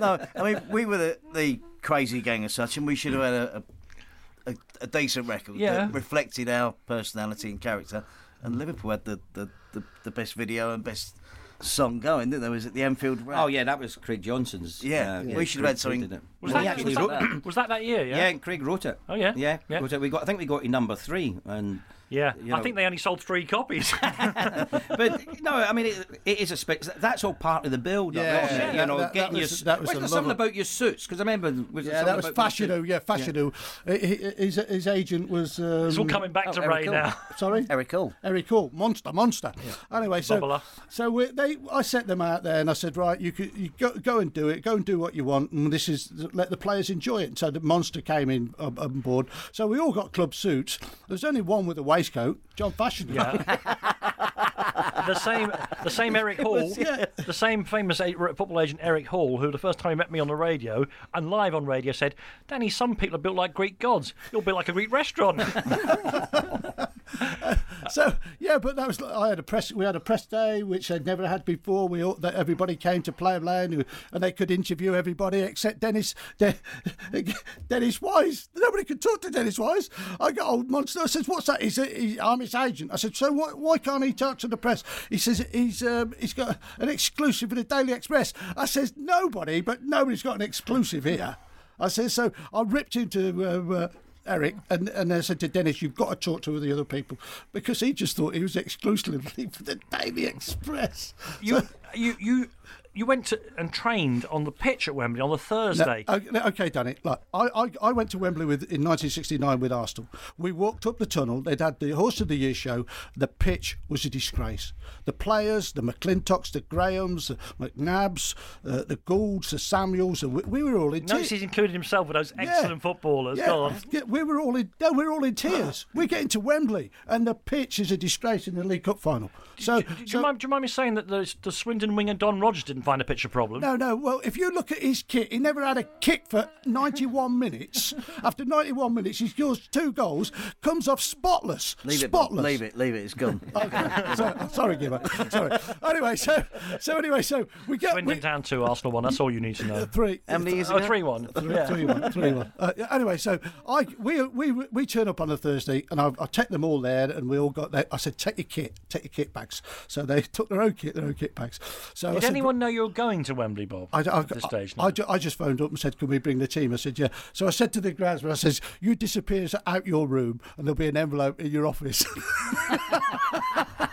no, I mean we were the, the crazy gang as such, and we should have had a, a, a, a decent record Yeah. that reflected our personality and character. And Liverpool had the, the, the, the best video and best song going, didn't they? Was it the Anfield Rap? Oh yeah, that was Craig Johnston's. Yeah, uh, we should have had something- did it. Was Well, that, actually was, wrote that, was that that year? Yeah, Yeah. and Craig wrote it. Oh, yeah? Yeah, Yeah. wrote it. We got. I think we got to number three, and Yeah. you I think they only sold three copies. but no, I mean it, it is a spe- that's all part of the build. Yeah, isn't it? yeah, you know, that- that getting was- your that was Wasn't something about your suits because I remember was Yeah, that was about your Fashanu. Yeah, Fashanu. His, his agent was. Um, it's all coming back to Oh, Ray Eric now. Sorry, Eric Hall. Eric Hall, monster, monster. Anyway, so Bubbler. so we, they, I set them out there, and I said, right, you could you go, go and do it, go and do what you want, and this is let the players enjoy it. So the monster came in uh, on board. So we all got club suits. There's only one with a waistcoat, John Fashanu. Yeah. the same, the same Eric Hall, the same famous football agent Eric Hall, who the first time he met me on the radio and live on radio said, "Danny, some people are built like Greek gods. You'll be like a Greek restaurant." So yeah, but that was I had a press. We had a press day which I'd never had before. We all, that everybody came to Plough Lane and they could interview everybody except Dennis De, Dennis Wise. Nobody could talk to Dennis Wise. I got old monster. I said, "What's that?" He said, he, "I'm his agent." I said, "So why, why can't he talk to the press?" He says he's um, he's got an exclusive with the Daily Express. I says, "Nobody, but nobody's got an exclusive here." I said, so I ripped into uh, uh, Eric, and, and I said to Dennis, you've got to talk to the other people because he just thought he was exclusively for the Daily Express. you, you, you, you went to, and trained on the pitch at Wembley on the No, Thursday. okay, okay, Danny. Like I, I, I went to Wembley with in 1969 with Arsenal. We walked up the tunnel. They'd had the Horse of the Year show. The pitch was a disgrace. The players, the McLintocks, the Grahams, the McNabs, uh, the Goulds, the Sammels, and we, we were all in Notice tears. he's included himself with those excellent footballers. Yeah, on. yeah, we were all in. No, we were all in tears. We're getting to Wembley, and the pitch is a disgrace in the League Cup final. So, Do, do, so you mind, do you mind me saying that the, the Swindon winger Don Rogers didn't find a pitch a problem? No, no. Well, if you look at his kit, he never had a kick for 91 minutes. After 91 minutes, he scores two goals, comes off spotless. Leave it, spotless. leave it, leave it. It's gone. so, sorry, Gibber. Sorry. Anyway, so so anyway, so we get Swindon we, down two, Arsenal one. That's all you need to know. three. How many years Oh, ago? three one. Three, Yeah. three one, three one. Uh, anyway, so I we we we turn up on a Thursday, and I, I take them all there, and we all got there. I said, take your kit, take your kit bags. So they took their own kit, their own kit bags. So I Did said, anyone know you were going to Wembley, Bob? I, I, at this stage, I, I, I just phoned up and said, "Can we bring the team?" I said, "Yeah." So I said to the groundsman, "I says, you disappear out your room, and there'll be an envelope in your office."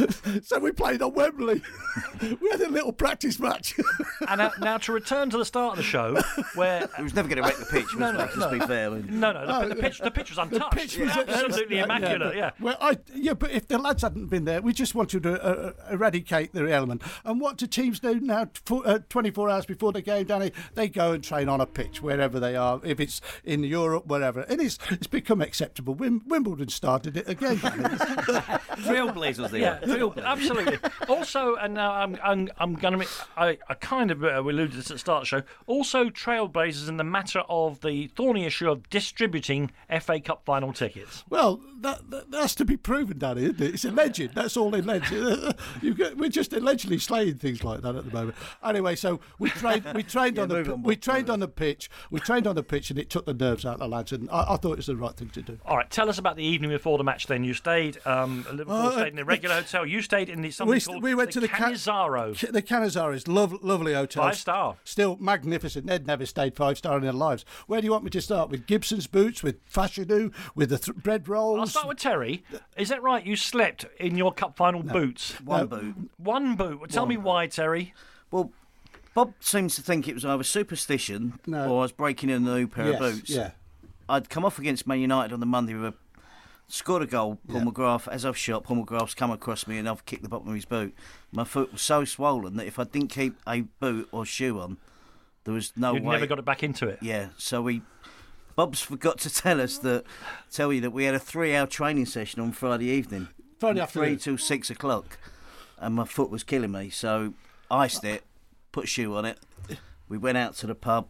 so we played on Wembley. we had a little practice match. and now, now to return to the start of the show, where He was never going to wreck the pitch, was No, he? no, Let's no. be fair. I mean, no, no, the, the pitch, the pitch was untouched. The untouched. pitch was absolutely yeah, immaculate. but- Yeah. Well, I yeah, but if the lads hadn't been there, we just wanted to uh, uh, eradicate the element. And what do teams do now? For, uh, Twenty-four hours before the game, Danny, they go and train on a pitch wherever they are. If it's in Europe, wherever, and it's it's become acceptable. Wim, Wimbledon started it again. Trailblazers they Yeah, Trailblazers. absolutely. Also, and now I'm I'm, I'm going to I, I kind of uh, alluded to this at the start of the show. Also, trailblazers in the matter of the thorny issue of distributing FA Cup final tickets. well, that, that that's to be proven, Danny. Isn't it? It's alleged. That's all alleged. we're just allegedly slaying things like that at the moment. Anyway, so we trained. We trained on the on, we trained on the pitch. We trained on the pitch, and it took the nerves out of the lads. And I, I thought it was the right thing to do. All right, tell us about the evening before the match. Then you stayed. Um, Liverpool Uh, stayed in the regular hotel. You stayed in the something We, called we went the to the Ca- Cannizaro. Ca- the Canizares, lov- lovely hotel. Five star. Still magnificent. They'd never stayed five star in their lives. Where do you want me to start? With Gibson's boots, with Fashanu, with the th- bread rolls. I'll start with Terry. Is that right? You slept in your cup final boots. one boot. One boot. Well, Tell me why, Terry. Well, Bob seems to think it was either superstition No. or I was breaking in a new pair yes, of boots. Yeah. I'd come off against Man United on the Monday with a scored a goal. Paul Yeah. McGrath, as I've shot, Paul McGrath's come across me and I've kicked the bottom of his boot. My foot was so swollen that if I didn't keep a boot or shoe on, there was no You'd way. never got it back into it. Yeah, so we. Bob's forgot to tell us that, tell you that we had a three-hour training session on Friday evening, Friday afternoon. three till six o'clock, and my foot was killing me. So iced it, put a shoe on it. We went out to the pub,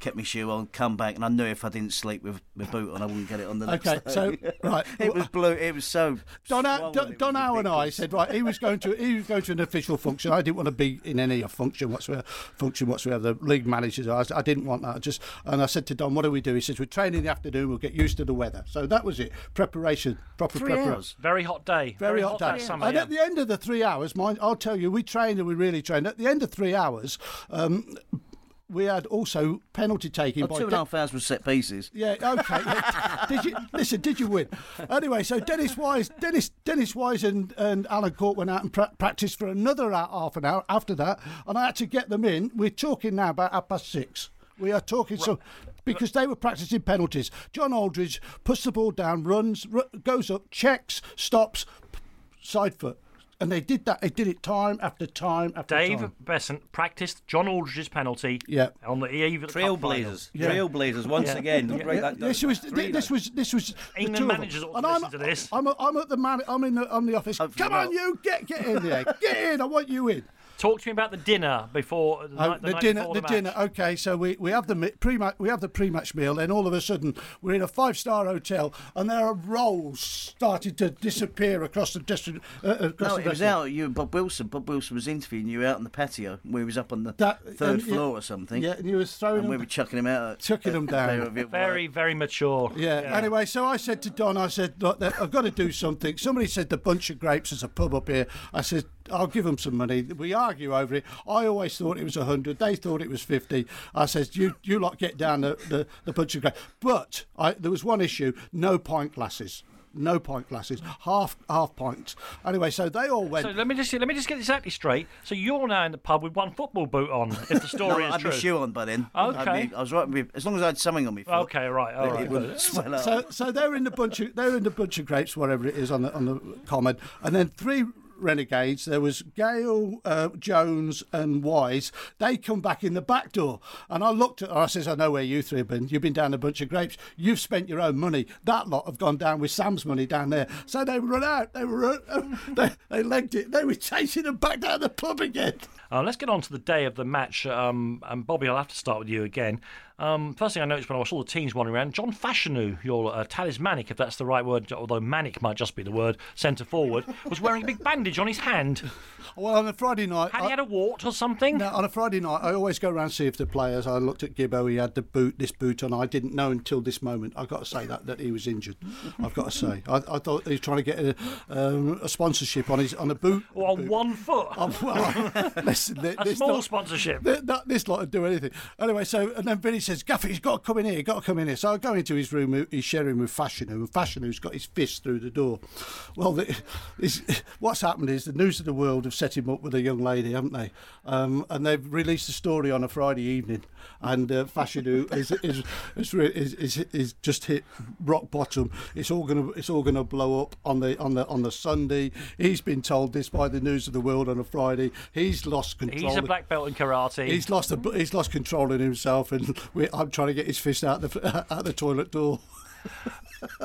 kept my shoe on, come back, and I knew if I didn't sleep with my boot on, I wouldn't get it on the next Okay, day. so right, it was blue. It was so. Don, swollen, Don, it Don Howe and I said right. He was going to he was going to an official function. I didn't want to be in any function whatsoever. Function whatsoever. The league managers. I, I didn't want that. I just and I said to Don, "What do we do?" He says, "We train in the afternoon. We'll get used to the weather." So that was it. Preparation, proper Three preparation. hours. Very hot day. Very hot that day. summer. and yeah. at the end of the three hours, mind, I'll tell you, we trained and we really trained. At the end of three hours, um, we had also penalty taking Oh, by two and De- half hours was set pieces. yeah, okay. yeah. Did you listen? Did you win? Anyway, so Dennis Wise, Dennis, Dennis Wise, and, and Alan Cork went out and pra- practiced for another half an hour after that, and I had to get them in. We're talking now about half past six. We are talking so because they were practicing penalties. John Aldridge puts the ball down, runs, ru- goes up, checks, stops, p- side foot, and they did that. They did it time after time after time. Dave time. Beasant practiced John Aldridge's penalty Yeah. on the eve of the cup final. Trailblazers, Yeah. Trailblazers. Once Yeah. again, Yeah. write that down. This was Three this now. was this was the England two of them. managers ought to And I'm, listen to this. I'm, I'm at the man. I'm in the, on the office. Hopefully Come on, not. you get get in there. Get in. I want you in. Talk to me about the dinner before the, Oh, night, the, the dinner, before the, the, dinner. Okay, so we, we have the pre-match we have the pre-match meal. Then all of a sudden we're in a five-star hotel, and there are rolls started to disappear across the district. Uh, across No, the it was out. You and Bob Wilson. Bob Wilson was interviewing you out on the patio. We was up on the That- third and- yeah, floor or something. Yeah, and you was throwing And we were chucking him out. Chucking him down. they were a bit Very, very mature. Yeah. Anyway, so I said to Don, I said, Look, I've got to do something. Somebody said the Bunch of Grapes is a pub up here. I said, I'll give them some money. We argue over it. I always thought it was a hundred. They thought it was fifty. I said, you you lot get down the, the, the Bunch of Grapes. But I, there was one issue: no pint glasses. No pint glasses, half half pints. Anyway, so they all went. So let me just let me just get this exactly straight. So you're now in the pub with one football boot on, if the story No, I is had my true. shoe on by then. Okay. I, I was right with, as long as I had something on me. foot. Okay, right, all it, it wouldn't swell up. so so they're in the bunch of they're in the bunch of grapes, whatever it is on the on the common, and then three renegades. There was Gayle, uh, Jones, and Wise. They come back in the back door, and I looked at her. I says, "I know where you three have been. You've been down a bunch of grapes. You've spent your own money. That lot have gone down with Sam's money down there. So they run out. They were they they legged it. They were chasing them back down the pub again. Uh, let's get on to the day of the match. Um, and Bobby, I'll have to start with you again. Um, first thing I noticed when I saw the teams wandering around, John Fashanu, your uh, talismanic, if that's the right word, although manic might just be the word, centre forward, was wearing a big bandage on his hand. Well, on a Friday night, Had he had a wart or something? Now, on a Friday night, I always go around and see if the players. I looked at Gibbo; he had the boot, this boot on. I didn't know until this moment. I've got to say that that he was injured. I've got to say, I, I thought he was trying to get a, um, a sponsorship on his on a boot. Or on one foot? Oh, well, listen, a this small lot- sponsorship. th- that, this lot would do anything. Anyway, so and then Vinny says, "Gaffy, he's got to come in here. He's got to come in here." So I go into his room. He's sharing with Fashanu, and Fashanu's got his fist through the door. Well, the, what's happened is the news of the world have set him up with a young lady, haven't they? Um, and they've released a story on a Friday evening, and uh, Fashanu is is, is, is, is is just hit rock bottom. It's all gonna it's all gonna blow up on the on the on the Sunday. He's been told this by the news of the world on a Friday. He's lost control. He's a black belt in karate. He's lost a, he's lost control in himself, and we, I'm trying to get his fist out the out the toilet door.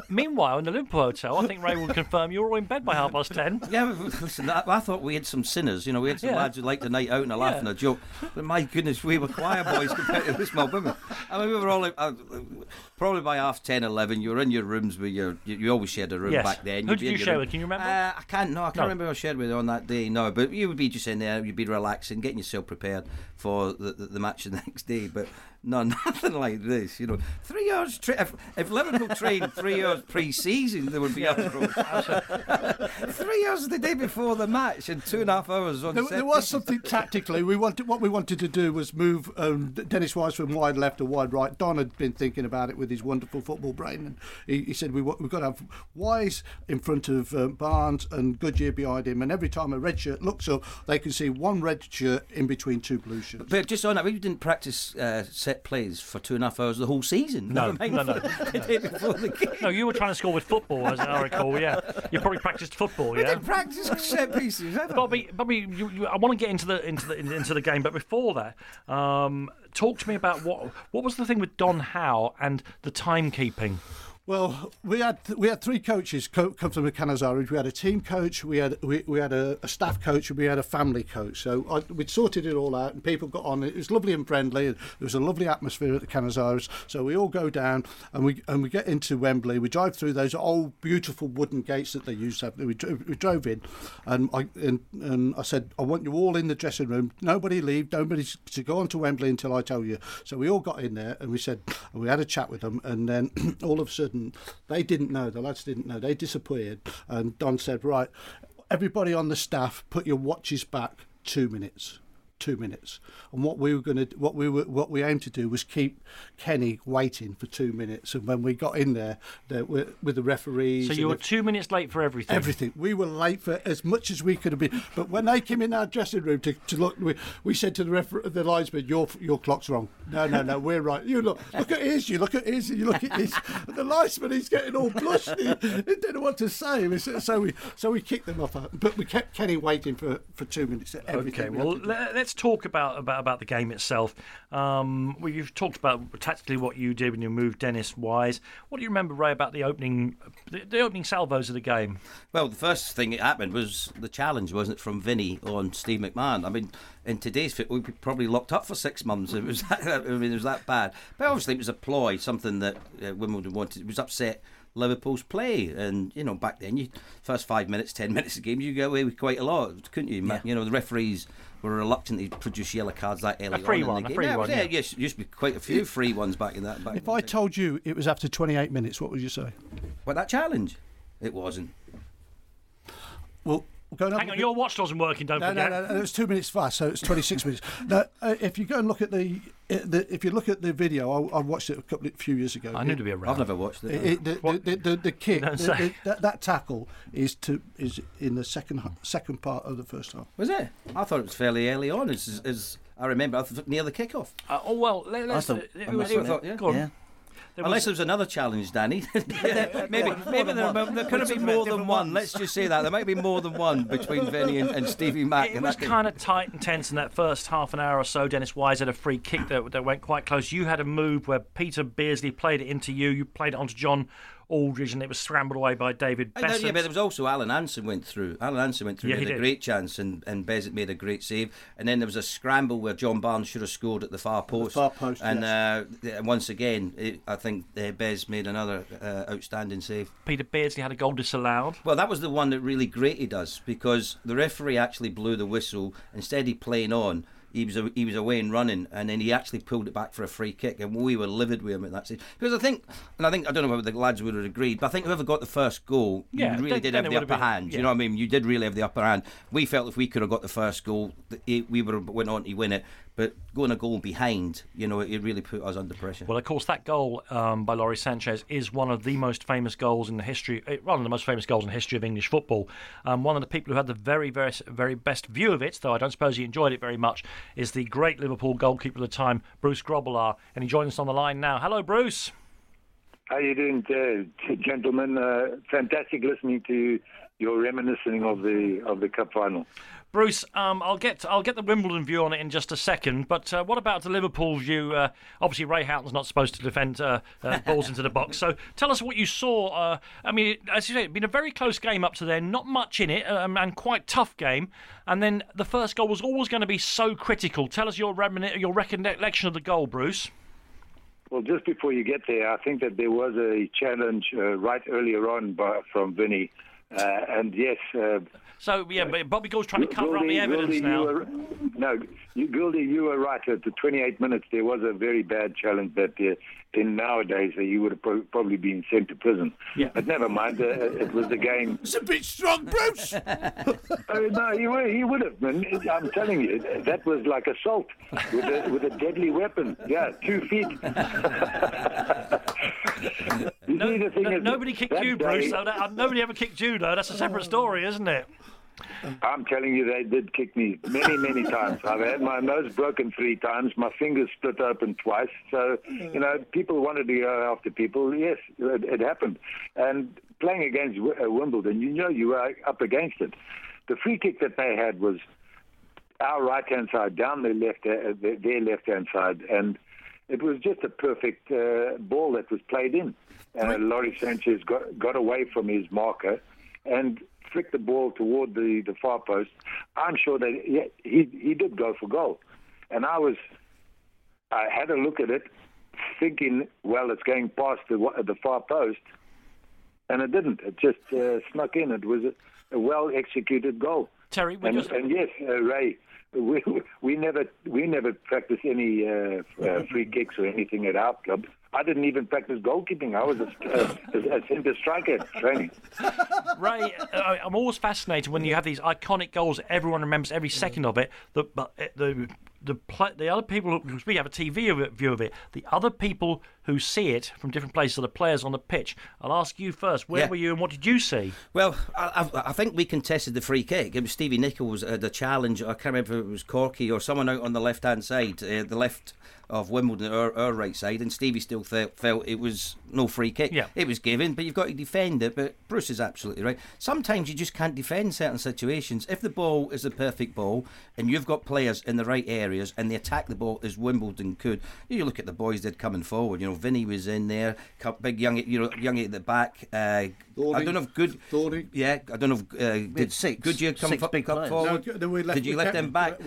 Meanwhile, in the Liverpool hotel, I think Ray will confirm you're all in bed by half past ten. Yeah, listen, I, I thought we had some sinners. You know, we had some Yeah. lads who liked the night out and a laugh Yeah. and a joke. But my goodness, we were choir boys compared to this mob women. I mean, we were all uh, probably by half 10, 11. You were in your rooms with your. You, you always shared a room Yes. back then. Who You'd did you share room. with? Can you remember? Uh, I can't. No, I can't No. remember who I shared with on that day. No, but you would be just in there. You'd be relaxing, getting yourself prepared for the, the, the match the next day. But no, nothing like this. You know, three hours. Tra- if, if Liverpool trained three hours pre-season, there would be uproar. three hours the day before the match and two and a half hours on There, there was something tactically. We wanted what we wanted to do was move um, Dennis Wise from wide left to wide right. Don had been thinking about it with his wonderful football brain, and he, he said we, We've got to have Wise in front of um, Barnes and Goodyear behind him, and every time a red shirt looks up, they can see one red shirt in between two blue shirts. But just on that, we didn't practice uh, set plays for two and a half hours the whole season. No, Never no, no. the day before the game. No, you were trying to score with football, as I recall. Yeah, you probably practiced football. We Yeah. didn't practice set pieces. ever. Bobby, Bobby, you, you, I want to get into the into the into the game, but before that, um, talk to me about what what was the thing with Don Howe and the timekeeping. Well, we had we had three coaches co- come from the Cannizaro. We had a team coach, we had we, we had a, a staff coach, and we had a family coach. So I, we'd sorted it all out, and people got on. It was lovely and friendly. There was a lovely atmosphere at the Cannizaro. So we all go down and we and we get into Wembley. We drive through those old beautiful wooden gates that they used to have. We, dro- we drove in, and I and, and I said, I want you all in the dressing room. Nobody leave. Nobody to go on to Wembley until I tell you. So we all got in there, and we said, and we had a chat with them, and then all of a sudden they didn't know. The lads didn't know. They disappeared, and Don said, right, everybody on the staff, put your watches back two minutes two minutes. And what we were going to, what we were, what we aimed to do was keep Kenny waiting for two minutes. And when we got in there, with, with the referees, So you were the- two minutes late for everything. Everything. We were late for as much as we could have been. But when they came in our dressing room to, to look, we, we said to the refer- the linesman, "Your your clock's wrong." No, no, no, we're right. You look, look at his. You look at his. You look at his. And the linesman, he's getting all blushed. He, he didn't know what to say. So we so we kicked them off. But we kept Kenny waiting for, for two minutes. Okay, well, had to do. le- let's talk about, about, about the game itself. Um, well, you've talked about tactically what you did when you moved Dennis Wise. What do you remember, Ray, about the opening the, the opening salvos of the game? Well, the first thing that happened was the challenge, wasn't it, from Vinny on Steve McMahon? I mean, in today's fit, we'd be probably locked up for six months. It was, that, I mean, it was that bad. But obviously, it was a ploy, something that uh, Wimbledon wanted. It was upset Liverpool's play, and you know, back then, you first five minutes, ten minutes of games, you get away with quite a lot, couldn't you? Ma- You know, the referees were reluctant to produce yellow cards that early free on one, in a the game. free yeah, it one, yeah. yeah, yes, used to be quite a few free ones back in that. Back If I day. told you it was after 28 minutes, what would you say? But that challenge, it wasn't. Well, going Hang on, your watch wasn't working. Don't No, forget. no, no, no, it was two minutes fast, so it's 26 minutes. Now, uh, if you go and look at the, uh, the if you look at the video, I, I watched it a couple of few years ago. I knew to be around. I've never watched it. It, it, the, the, the, the, the kick, Don't the, say. the, that, that tackle is to is in the second second part of the first half. Was it? I thought it was fairly early on. As, as I remember, I near the kickoff. Uh, oh well, let, us I thought- it I was- must have- yeah. go on. Yeah. There Unless was- there was another challenge, Danny. maybe maybe there, there could have been more than one. Let's just say that there might be more than one between Vinny and, and Stevie Mack. It was kind of tight and tense in that first half an hour or so. Dennis Wise had a free kick that, that went quite close. You had a move where Peter Beardsley played it into you. You played it onto John Aldridge, and it was scrambled away by David I know, yeah, but there was also Alan Hansen went through. Alan Hansen went through Yeah, and he had a did. great chance, and, and Beasant made a great save. And then there was a scramble where John Barnes should have scored at the far post. far post, And yes. uh, once again, it, I think uh, Bez made another uh, outstanding save. Peter Beardsley had a goal disallowed. Well, that was the one that really grated us because the referee actually blew the whistle. Instead of playing on, he was he was away and running, and then he actually pulled it back for a free kick, and we were livid with him at that stage. Because I think, and I think I don't know whether the lads would have agreed, but I think whoever got the first goal, Yeah, you really did have the upper been- hand. yeah. You know what I mean? You did really have the upper hand. We felt if we could have got the first goal, we would have went on to win it. But going a goal behind, you know, it really put us under pressure. Well, of course, that goal um, by Lawrie Sanchez is one of the most famous goals in the history, eh, one of the most famous goals in the history of English football. Um, one of the people who had the very, very, very best view of it, though I don't suppose he enjoyed it very much, is the great Liverpool goalkeeper of the time, Bruce Grobbelaar, and he joins us on the line now. Hello, Bruce. How you doing, uh, gentlemen? Uh, fantastic listening to your reminiscing of the of the cup final. Bruce, um, I'll get I'll get the Wimbledon view on it in just a second. But uh, what about the Liverpool view? Uh, obviously, Ray Houghton's not supposed to defend uh, uh, balls into the box. So tell us what you saw. Uh, I mean, as you say, it's been a very close game up to then. Not much in it, um, and quite tough game. And then the first goal was always going to be so critical. Tell us your remini- your recollection of the goal, Bruce. Well, just before you get there, I think that there was a challenge uh, right earlier on by, from Vinny, and yes. Uh, So yeah, but Bobby Gould's trying to cover up the evidence Goldie, now. You were, no, you, Goldie, you were right. At the 28 minutes, there was a very bad challenge that uh, in nowadays uh, you would have pro- probably been sent to prison. Yeah. But never mind, uh, it was the game. It's a bit strong, Bruce. Oh, no, he would, he would have. Man. I'm telling you, that was like assault with a, with a deadly weapon. Yeah, two feet. No, see, the thing no- nobody kicked you, Bruce. day- that, uh, nobody ever kicked you, though. That's a separate story, isn't it? I'm telling you, they did kick me many, many times. I've had my nose broken three times, my fingers split open twice. So, you know, people wanted to go after people. Yes, it, it happened. And playing against uh, Wimbledon, you know you were up against it. The free kick that they had was our right hand side down their left, uh, their left hand side, and It was just a perfect uh, ball that was played in. Uh, Lawrie Sanchez got, got away from his marker and flicked the ball toward the, the far post. I'm sure that yeah, he, he did go for goal. And I was, I had a look at it thinking, well, it's going past the, the far post. And it didn't. It just uh, snuck in. It was a, a well executed goal. Terry, we And, just and yes, uh, Ray, we, we never we never practice any uh, uh, free kicks or anything at our club. I didn't even practice goalkeeping. I was a, a, a centre striker training. Ray, uh, I'm always fascinated when you have these iconic goals. Everyone remembers every second of it. The but uh, the the the other people because we have a TV view of it. The other people who see it from different places are the players on the pitch. I'll ask you first. Where Yeah. were you and what did you see? Well, I, I, I think we contested the free kick. It was Stevie Nicol uh, the challenge. I can't remember if it was Corky or someone out on the left hand side, uh, the left of Wimbledon, our, our right side, and Stevie still felt, felt it was no free kick. Yeah. It was given, but you've got to defend it. But Bruce is absolutely right. Sometimes you just can't defend certain situations. If the ball is the perfect ball and you've got players in the right areas and they attack the ball as Wimbledon could, you look at the boys did coming forward. You know, Vinny was in there, big young, you know, young at the back. Uh, I don't know if good. Thorny. Yeah, I don't know if uh, did six- Goodyear come, six fo- big come forward. No, then we left- did you we let them them, back?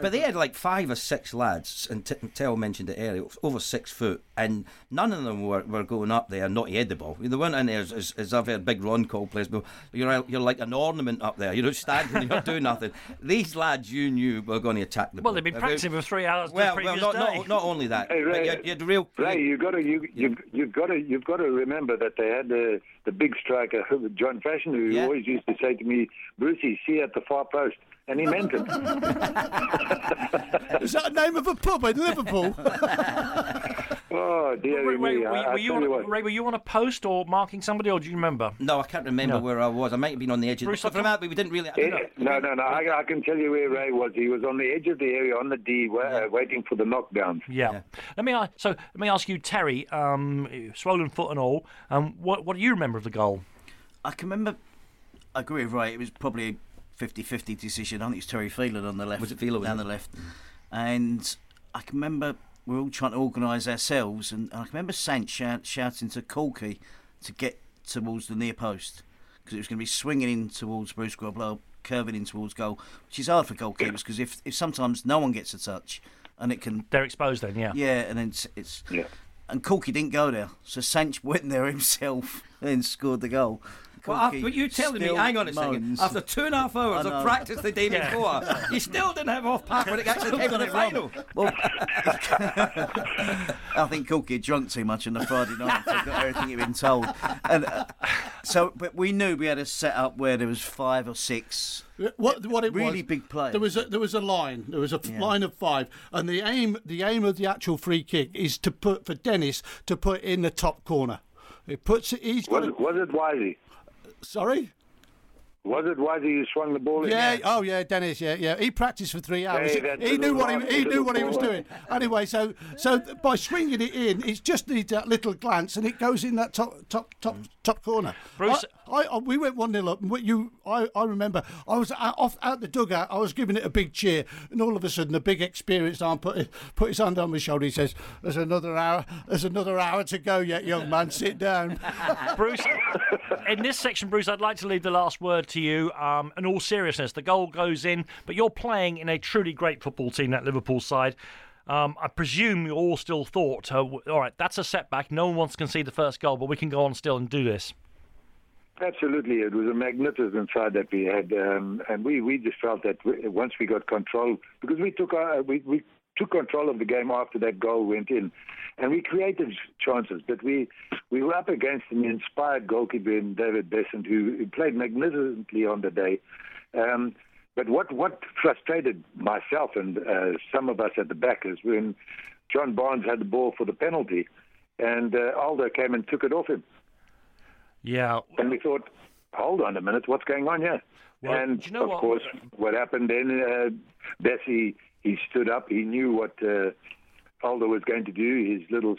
but they had like five or six lads, and T- Tell mentioned it earlier, over six foot, and none of them were, were going up there not to head the ball. They weren't in there as, as, as I've heard big Ron call players, but you're you're like an ornament up there. You're not standing, you're not doing nothing. These lads you knew were going to attack the Well, ball. they've been practicing for three hours Well, the well, not, day. not, not only that, Hey, but Ray, you, you had real. Ray, you got to you you you've got to you've got to remember that they had the the big striker John Fashanu Yeah. always used to say to me, Brucey, see you at the far post, and he meant it. Is that the name of a pub in Liverpool? oh dear Ray, Ray, me! were, I, you- I you on. Ray, were you on a post or marking somebody, or do you remember? No, I can't remember No. where I was. I might have been on the edge of Bruce, the. I From that, we didn't really. Eh, no, no, no. I, I can tell you where Ray was. He was on the edge of the area on the D, wa- uh, waiting for the knockdowns. Yeah. Let me so let me ask you, Terry, um, swollen foot and all. Um, what what do you remember of the goal? I can remember. I agree with Ray. It was probably a 50-50 decision. I think it's Terry Phelan on the left. Was it Phelan, was down it? the left? And I can remember we were all trying to organise ourselves, and I can remember Sant shout, shouting to Corky to get towards the near post because it was going to be swinging in towards Bruce Grobbelaar, curving in towards goal, which is hard for goalkeepers because if, if sometimes no one gets a touch and it can They're exposed then, yeah. yeah, and then it's, it's Yeah. and Corky didn't go there, so Sanch went there himself and scored the goal. Well, Corky after, you telling me, hang on a second, after two and a half hours of practice the day before, you still didn't have off pack when it actually came to the final. Well, I think Corky had drunk too much on the Friday night and forgot everything he'd been told. And uh, so, but we knew we had a set up where there was five or six. what what it Really was? big players. There was a, there was a line. There was a Yeah. line of five, and the aim the aim of the actual free kick is to put for Dennis to put in the top corner. It puts it. He's. Was A, it, was it Wisey? Sorry. Was it Wisey who swung the ball in? Yeah. Oh, yeah. Dennis. Yeah, yeah. He practiced for three hours. Hey, that he knew what he, he knew what he was doing. Anyway, so so by swinging it in, it just needs that little glance, and it goes in that top top top top corner. Bruce- uh, I, I, we went one 0 up. And you, I, I remember, I was out, off out the dugout. I was giving it a big cheer, and all of a sudden, the big experienced arm put put his hand on my shoulder. He says, "There's another hour. There's another hour to go yet, young man. Sit down." Bruce, in this section, Bruce, I'd like to leave the last word to you. Um, in all seriousness, the goal goes in, but you're playing in a truly great football team, that Liverpool side. Um, I presume you all still thought, uh, all right, that's a setback. No one wants to concede the first goal, but we can go on still and do this. Absolutely, it was a magnificent side that we had, um, and we, we just felt that once we got control, because we took our, we, we took control of the game after that goal went in, and we created chances, but we we were up against an inspired goalkeeper in David Beasant who, who played magnificently on the day. Um, but what what frustrated myself and uh, some of us at the back is when John Barnes had the ball for the penalty, and uh, Aldo came and took it off him. Yeah. And we thought, hold on a minute, what's going on here? Well, and you know of what? course, what happened then, uh, Bessie, he stood up, he knew what uh, Aldo was going to do, his little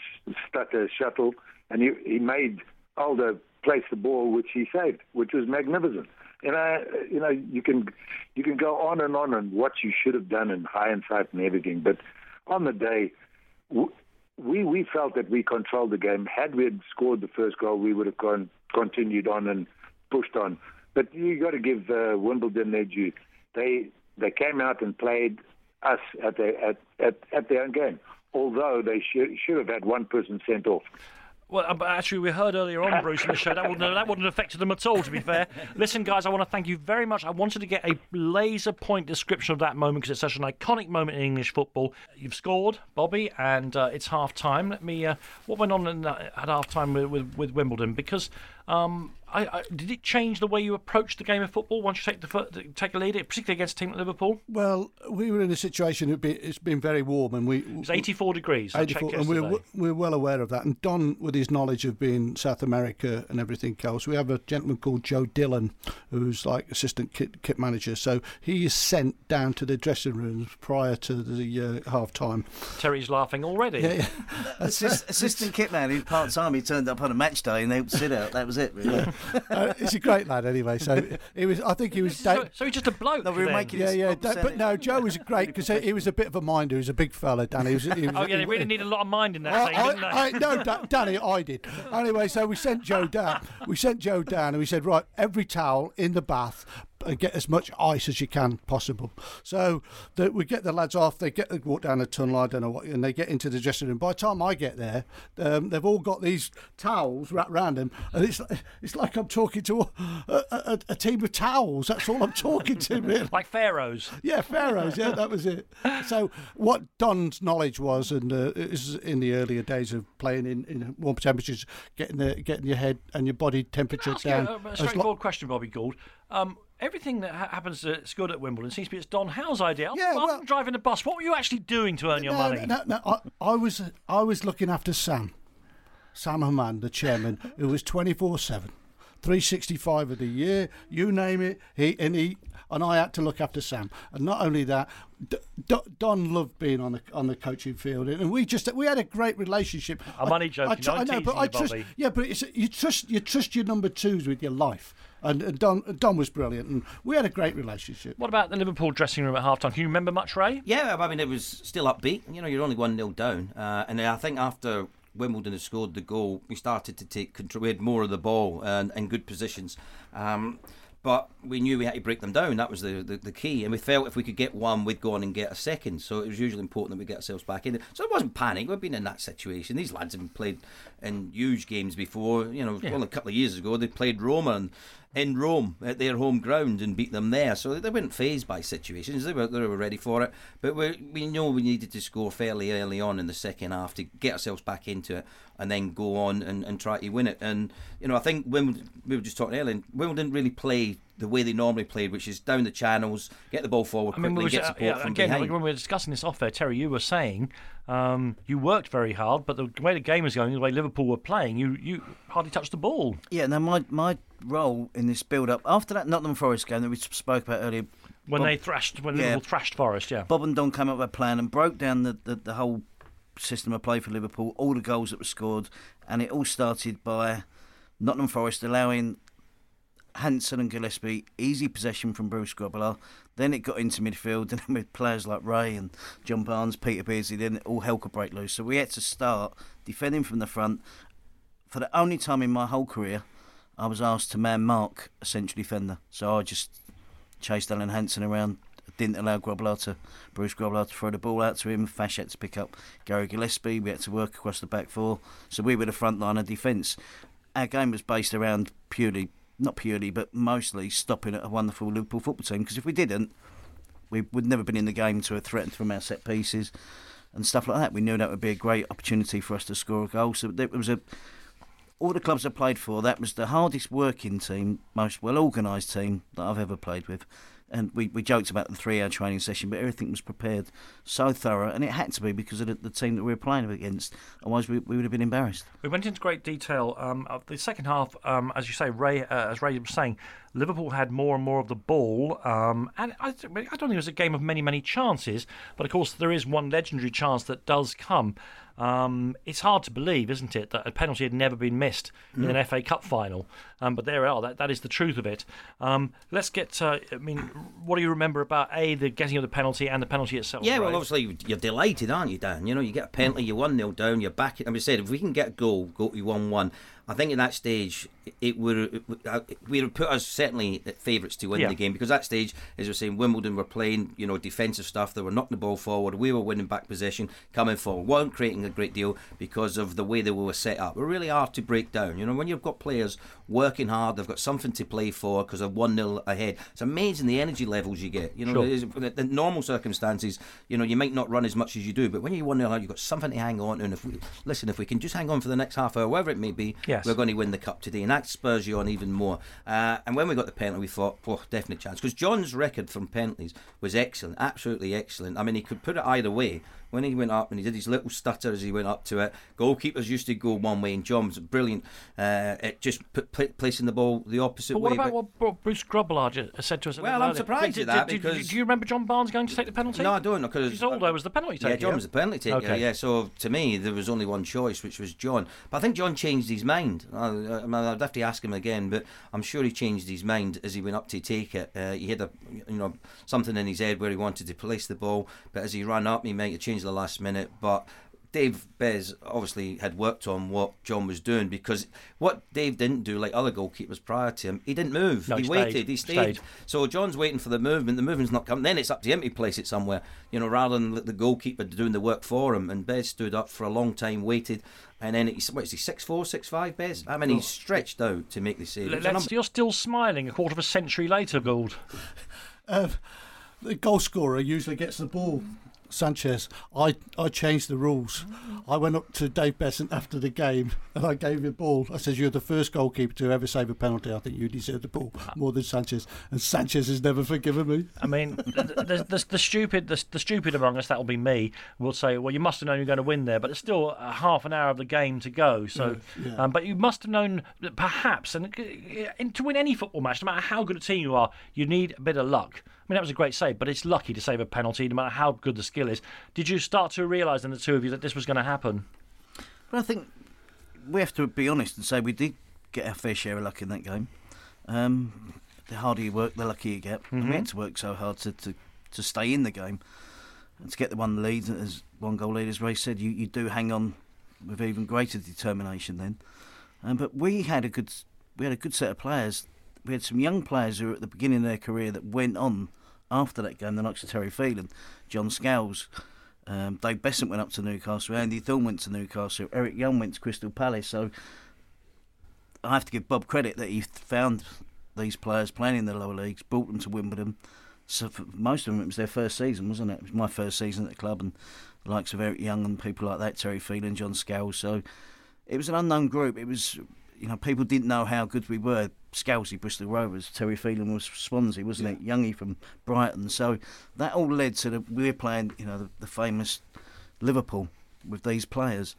stutter shuttle, and he, he made Aldo place the ball, which he saved, which was magnificent. And I, you know, you can you can go on and on on what you should have done in hindsight and everything, but on the day, w- we we felt that we controlled the game. Had we had scored the first goal, we would have gone continued on and pushed on. But you got to give uh, Wimbledon their due. They they came out and played us at their at, at, at their own game. Although they should should have had one person sent off. Well, uh, actually, we heard earlier on, Bruce, in the show that wouldn't that wouldn't have affected them at all. To be fair, listen, guys, I want to thank you very much. I wanted to get a laser point description of that moment because it's such an iconic moment in English football. You've scored, Bobby, and uh, it's half time. Let me. Uh, what went on in, uh, at half time with, with, with Wimbledon? Because um, I, I, did it change the way you approach the game of football once you take the take a lead, particularly against a team like Liverpool? Well, we were in a situation. It'd be, it's been very warm, and we it's 84 degrees. 84, and we're we're well aware of that. And Don, with his knowledge of being South America and everything else, we have a gentleman called Joe Dillon, who's like assistant kit, kit manager. So he is sent down to the dressing rooms prior to the uh, half time. Terry's laughing already. Yeah, yeah. Assist, assistant kit man, he's part time. He turned up on a match day and they would sit out. That was it. Really. uh, he's a great lad anyway. So he was. I think he was. So, so he's just a bloke. No, we were then. making yeah, his yeah. percentage. But no, Joe was great because he, he was a bit of a minder. He was a big fella, Danny. He was, he was, Oh yeah, they he- really need a lot of mind in that I, team, didn't they? I, I, no, Da- Danny, I did. Anyway, so we sent Joe down. We sent Joe down, and we said, right, every towel in the bath, and get as much ice as you can possible. So that we get the lads off. They get walk down the tunnel. I don't know what, and they get into the dressing room. By the time I get there, um, they've all got these towels wrapped around them, and it's it's like I'm talking to a, a, a team of towels. That's all I'm talking to, really. like pharaohs. Yeah, Pharaohs. Yeah, that was it. So, what Don's knowledge was, and uh, was in the earlier days of playing in, in warm temperatures, getting the getting your head and your body temperature Ask you down. a, a as lo- straightforward question, Bobby Gould. Um, everything that ha- happens that's good at Wimbledon seems to be it's Don Howe's idea. Yeah, Other well- than driving a bus, what were you actually doing to earn your no, money? No, no, I, I was I was looking after Sam, Sam Hammam, the chairman, who was twenty four seven. 365 of the year, you name it. He and he and I had to look after Sam. And not only that, D- D- Don loved being on the on the coaching field, and we just we had a great relationship. I'm only joking. tr- I'm know, but I trust. Yeah, but it's, you trust you trust your number twos with your life, and, and Don Don was brilliant, and we had a great relationship. What about the Liverpool dressing room at half time? Can you remember much, Ray? Yeah, I mean, it was still upbeat. You know, you're only 1 0 down. Uh, and then I think after Wimbledon had scored the goal, we started to take control. We had more of the ball and, and good positions. Um, but we knew we had to break them down. That was the, the, the key. And we felt if we could get one, we'd go on and get a second. So it was usually important that we get ourselves back in. So it wasn't panic. We've been in that situation. These lads have played in huge games before. You know, only a couple of years ago, they played Roma and in Rome at their home ground and beat them there. So they weren't phased by situations. They were, they were ready for it. But we, we know we needed to score fairly early on in the second half to get ourselves back into it and then go on and, and try to win it. And, you know, I think when we were just talking earlier, Wimbledon didn't really play the way they normally played, which is down the channels, get the ball forward I mean, quickly, we was, get uh, support yeah, from again, behind. when we were discussing this off there, Terry, you were saying um, you worked very hard, but the way the game was going, the way Liverpool were playing, you, you hardly touched the ball. Yeah, now my my role in this build up after that Nottingham Forest game that we spoke about earlier. When Bob- they thrashed, when Yeah. Liverpool thrashed Forest, yeah. Bob and Don came up with a plan and broke down the, the, the whole system of play for Liverpool, all the goals that were scored, and it all started by Nottingham Forest allowing Hansen and Gillespie easy possession from Bruce Grobbelaar. Then it got into midfield, and then with players like Ray and John Barnes, Peter Beardsley, then all hell could break loose. So we had to start defending from the front. For the only time in my whole career, I was asked to man mark a central defender. So I just chased Alan Hansen around, didn't allow Grobbelaar to, Bruce Grobbelaar to throw the ball out to him. Fash had to pick up Gary Gillespie. We had to work across the back four. So we were the front line of defence. Our game was based around purely, not purely, but mostly stopping at a wonderful Liverpool football team. Because if we didn't, we would never been in the game to a threat from our set pieces and stuff like that. We knew that would be a great opportunity for us to score a goal. So there was a all the clubs I played for, that was the hardest working team, most well organised team that I've ever played with. And we, we joked about the three hour training session, but everything was prepared so thorough, and it had to be because of the, the team that we were playing against. Otherwise, we, we would have been embarrassed. We went into great detail. Um, of the second half, um, as you say, Ray, uh, as Ray was saying, Liverpool had more and more of the ball, um, and I, I don't think it was a game of many, many chances. But of course, there is one legendary chance that does come. Um, it's hard to believe, isn't it, that a penalty had never been missed in an FA Cup final. Um, but there we are. That, that is the truth of it. Um, let's get. Uh, I mean, what do you remember about a the getting of the penalty and the penalty itself? Yeah, well, obviously you're delighted, aren't you, Dan? You know, you get a penalty, you're one 0 down, you're back. I mean, said if we can get a goal, go to one one. I think at that stage it would uh, we would put us certainly at favourites to win Yeah. the game because that stage, as we're saying, Wimbledon were playing you know defensive stuff. They were knocking the ball forward. We were winning back possession, coming forward, weren't creating a great deal because of the way they were set up. We're really hard to break down. You know, when you've got players working hard, they've got something to play for because of one 0 ahead. It's amazing the energy levels you get. You know, Sure. the normal circumstances, you know, you might not run as much as you do, but when you're one 0 you've got something to hang on to. And if we listen, if we can just hang on for the next half hour, whatever it may be, Yes. we're going to win the cup today, and that spurs you on even more. Uh, and when we got the penalty, we thought, oh, definite chance, because John's record from penalties was excellent, absolutely excellent. I mean, he could put it either way. When he went up and he did his little stutter as he went up to it, goalkeepers used to go one way, and John was brilliant uh, at just put, pl- placing the ball the opposite But way. what about but- what Bru- Bruce Grobbelaar said to us? Well, I'm earlier? surprised Did- at that did- because- do you remember John Barnes going to take the penalty? No, I don't. Because Isoldo was the penalty taker. Yeah, John was the penalty taker. Okay. Yeah, so to me there was only one choice, which was John. But I think John changed his mind. I, I'd have to ask him again, but I'm sure he changed his mind as he went up to take it. Uh, he had a, you know, something in his head where he wanted to place the ball, but as he ran up, he might have changed the last minute. But Dave Bez obviously had worked on what John was doing because what Dave didn't do, like other goalkeepers prior to him, he didn't move. No, he he stayed. waited. He stayed. Stayed. So John's waiting for the movement. The movement's not coming. Then it's up to him to place it somewhere, you know, rather than the goalkeeper doing the work for him. And Bez stood up for a long time, waited, and then he's what is he six four, six five? Bez. I mean, he's stretched out to make the save. It Let's, you're still smiling a quarter of a century later, Gould. Uh, the goal scorer usually gets the ball. Sanchez, I, I changed the rules. I went up to Dave Beasant after the game and I gave him the ball. I said, You're the first goalkeeper to ever save a penalty. I think you deserve the ball more than Sanchez. And Sanchez has never forgiven me. I mean, the, the, the, stupid, the, the stupid among us, that'll be me, will say, "Well, you must have known you're going to win there," but it's still a half an hour of the game to go. So, Yeah. um, but you must have known that perhaps, and, uh, and to win any football match, no matter how good a team you are, you need a bit of luck. I mean, that was a great save, but it's lucky to save a penalty, no matter how good the skill is. Did you start to realise, in the two of you, that this was going to happen? But I think we have to be honest and say we did get our fair share of luck in that game. Um, the harder you work, the luckier you get. And we had to work so hard to, to, to stay in the game and to get the one lead. As one goal lead, as Ray said, you, you do hang on with even greater determination then. Um, but we had a good we had a good set of players. We had some young players who were at the beginning of their career that went on after that game, the likes of Terry Phelan, John Scales, um, Dave Beasant went up to Newcastle, Andy Thorne went to Newcastle, Eric Young went to Crystal Palace. So I have to give Bob credit that he found these players playing in the lower leagues, brought them to Wimbledon. So for most of them, it was their first season, wasn't it? It was my first season at the club, and the likes of Eric Young and people like that, Terry Phelan, John Scales. So it was an unknown group. It was, you know, people didn't know how good we were. Scalesy, Bristol Rovers, Terry Phelan was Swansea, wasn't it? Youngie from Brighton. So that all led to the, we're playing, you know, the, the famous Liverpool with these players.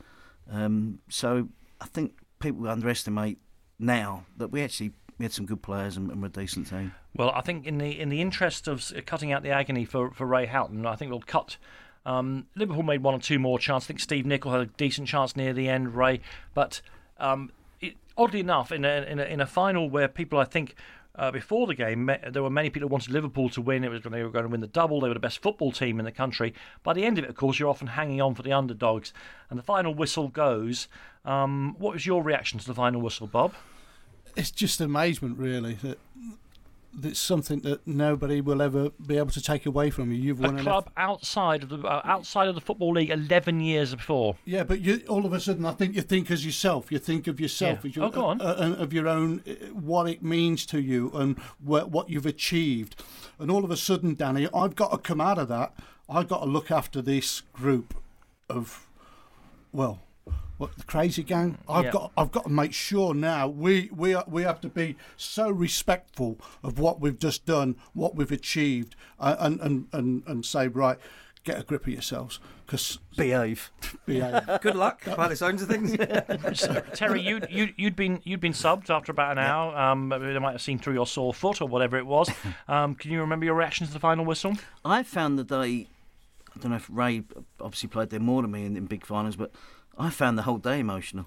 Um, so I think people underestimate now that we actually we had some good players and, and we're a decent team. Well, I think in the in the interest of cutting out the agony for, for Ray Houghton, I think we'll cut. Um, Liverpool made one or two more chances. I think Steve Nicol had a decent chance near the end, Ray. But um, oddly enough, in a, in a in a final where people, I think. Uh, before the game, me- there were many people who wanted Liverpool to win. It was they were going to win the double. They were the best football team in the country. By the end of it, of course, you're often hanging on for the underdogs. And the final whistle goes. Um, what was your reaction to the final whistle, Bob? It's just amazement, really, that that's something that nobody will ever be able to take away from you. You've A won an club outside of the uh, outside of the football league, eleven years before. Yeah, but you, all of a sudden, I think you think as yourself. You think of yourself Yeah. as your, Oh, go on. Uh, uh, of your own, uh, what it means to you and wh- what you've achieved. And all of a sudden, Danny, I've got to come out of that. I've got to look after this group of, well, what the crazy gang. I've Yeah. got I've got to make sure now we we are, we have to be so respectful of what we've just done, what we've achieved, uh, and and and and say right. Get a grip of yourselves, because Behave. behave. Good luck by the sounds of things. Terry, you you you'd been you'd been subbed after about an hour. Um, they might have seen through your sore foot or whatever it was. Um, can you remember your reaction to the final whistle? I found that day I don't know if Ray obviously played there more than me in, in big finals, but I found the whole day emotional.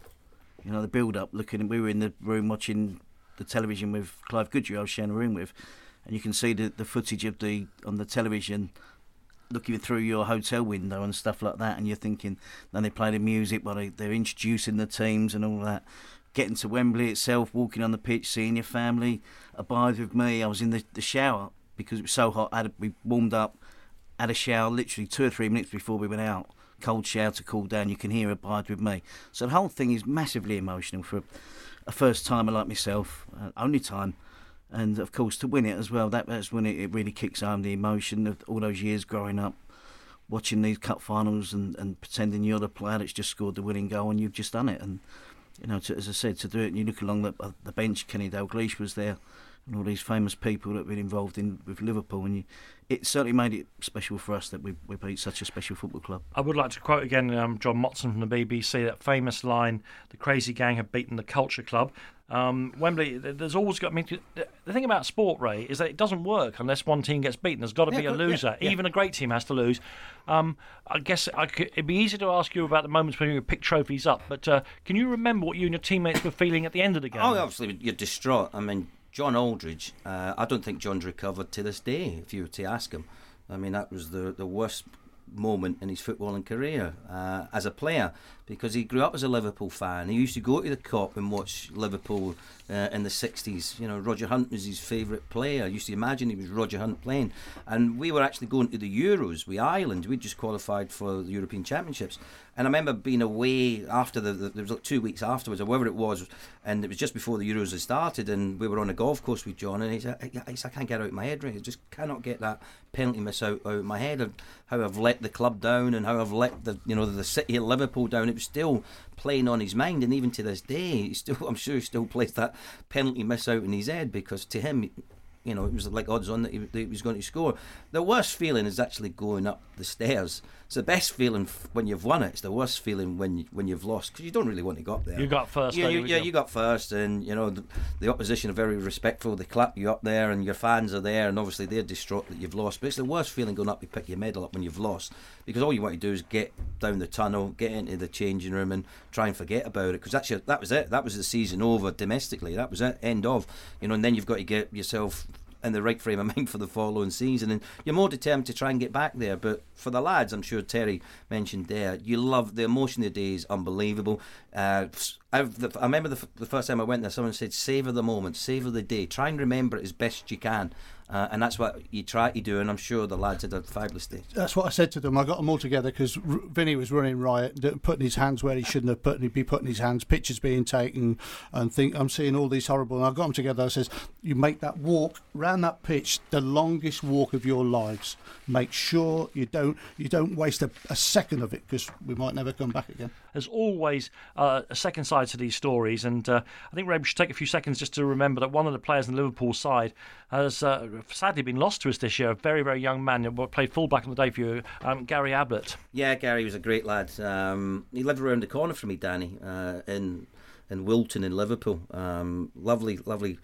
You know, the build up, looking, we were in the room watching the television with Clive Goodyear, I was sharing a room with, and you can see the, the footage of the on the television looking through your hotel window and stuff like that, and you're thinking, then they play the music while they, they're introducing the teams and all that. Getting to Wembley itself, walking on the pitch, seeing your family abide with me. I was in the, the shower because it was so hot. I had, we warmed up, had a shower literally two or three minutes before we went out. Cold shower to cool down. You can hear abide with me. So the whole thing is massively emotional for a, first timer like myself, uh, only time and of course to win it as well. That, that's when it, it really kicks home the emotion of all those years growing up, watching these cup finals and, and pretending you're the player that's just scored the winning goal and you've just done it. And you know, to, as I said, to do it, and you look along the, uh, the bench, Kenny Dalglish was there, and all these famous people that have been involved in with Liverpool, and you, it certainly made it special for us that we, we beat such a special football club. I would like to quote again um, John Motson from the BBC, that famous line, the crazy gang have beaten the culture club. Um, Wembley, there's always got. I mean, the thing about sport, Ray, is that it doesn't work unless one team gets beaten. There's got to Yeah, be a but- yeah, loser. yeah. Even a great team has to lose. Um, I guess I could, it'd be easy to ask you about the moments when you pick trophies up, but uh, can you remember what you and your teammates were feeling at the end of the game? Oh, obviously, you're distraught. I mean, John Aldridge, uh, I don't think John's recovered to this day, if you were to ask him. I mean, that was the, the worst moment in his footballing career uh, as a player because he grew up as a Liverpool fan. He used to go to the Kop and watch Liverpool uh, in the 60s. You know, Roger Hunt was his favourite player. I used to imagine he was Roger Hunt playing. And we were actually going to the Euros with Ireland. We'd just qualified for the European Championships. And I remember being away after the, the there was like two weeks afterwards or whatever it was, and it was just before the Euros had started, and we were on a golf course with John, and he said, "I, I, can't get out of my head, right? I just cannot get that penalty miss out, out of my head of how I've let the club down and how I've let the you know the city of Liverpool down. It was still playing on his mind, and even to this day, he still I'm sure he still plays that penalty miss out in his head because to him. You know, it was like odds on that he, that he was going to score. The worst feeling is actually going up the stairs. It's the best feeling f- when you've won it. It's the worst feeling when you, when you've lost because you don't really want to go up there. You got first, Yeah, you, yeah, you? you got first, and you know the, the opposition are very respectful. They clap you up there, and your fans are there, and obviously they're distraught that you've lost. But it's the worst feeling going up to pick your medal up when you've lost because all you want to do is get down the tunnel, get into the changing room, and try and forget about it because that's your, that was it. That was the season over domestically. That was it. End of. You know, and then you've got to get yourself in the right frame of mind for the following season, and you're more determined to try and get back there. But for the lads, I'm sure Terry mentioned there, you love the emotion of the day is unbelievable. Uh, I remember the, the first time I went there, someone said, "Savor the moment, savor the day, try and remember it as best you can," uh, and that's what you try to do. And I'm sure the lads had a fabulous day. That's what I said to them. I got them all together because R- Vinny was running riot, putting his hands where he shouldn't have put, be putting his hands, pictures being taken, and think I'm seeing all these horrible. And I got them together. I says, "You make that walk round that pitch, the longest walk of your lives. Make sure you don't you don't waste a, a second of it because we might never come back again." There's always uh, a second side to these stories, and uh, I think Ray, we should take a few seconds just to remember that one of the players in the Liverpool side has uh, sadly been lost to us this year. A very, very young man who played fullback in the day for you, um, Gary Ablett. Yeah, Gary was a great lad. Um, he lived around the corner from me, Danny, uh, in in Woolton in Liverpool. Um, lovely, lovely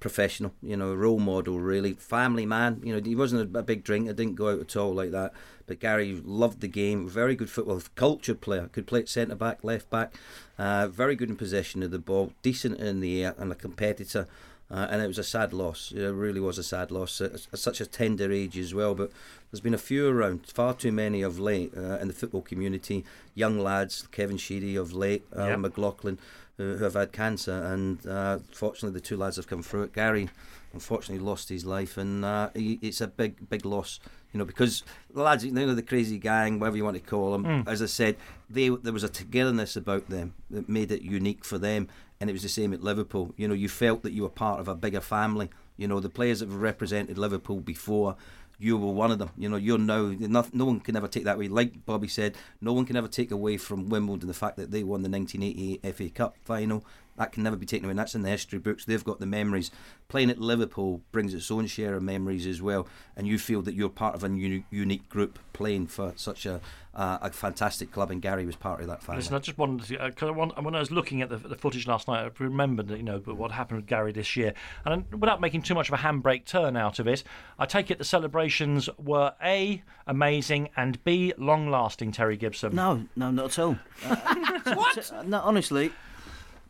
professional, you know, role model, really. Family man, you know, he wasn't a, big drinker, didn't go out at all like that. But Gary loved the game, very good football, cultured player, could play at centre back, left back, uh, very good in possession of the ball, decent in the air, and a competitor. Uh, and it was a sad loss. It really was a sad loss at, at such a tender age as well. But there's been a few around, far too many of late uh, in the football community. Young lads, Kevin Sheedy of late, Alan Yep. McLoughlin, who, who have had cancer, and uh, fortunately the two lads have come through it. Gary, unfortunately, lost his life, and uh, he, it's a big, big loss. You know, because the lads, you know, the crazy gang, whatever you want to call them, as I said, they there was a togetherness about them that made it unique for them, and it was the same at Liverpool. You know, you felt that you were part of a bigger family. You know, the players that have represented Liverpool before you were one of them. You know, you're now no, one can ever take that away. Like Bobby said, no one can ever take away from Wimbledon the fact that they won the 1988 FA Cup final. That can never be taken away. And that's in the history books. They've got the memories. Playing at Liverpool brings its own share of memories as well, and you feel that you're part of a uni- unique group playing for such a uh, a fantastic club, and Gary was part of that family. Listen, I just wanted to, uh, cause I want, when I was looking at the, the footage last night, I remembered, you know, what happened with Gary this year, and without making too much of a handbrake turn out of it, I take it the celebrations were a amazing and b long lasting. Terry Gibson. No, no, not at all. Uh, what? No, honestly,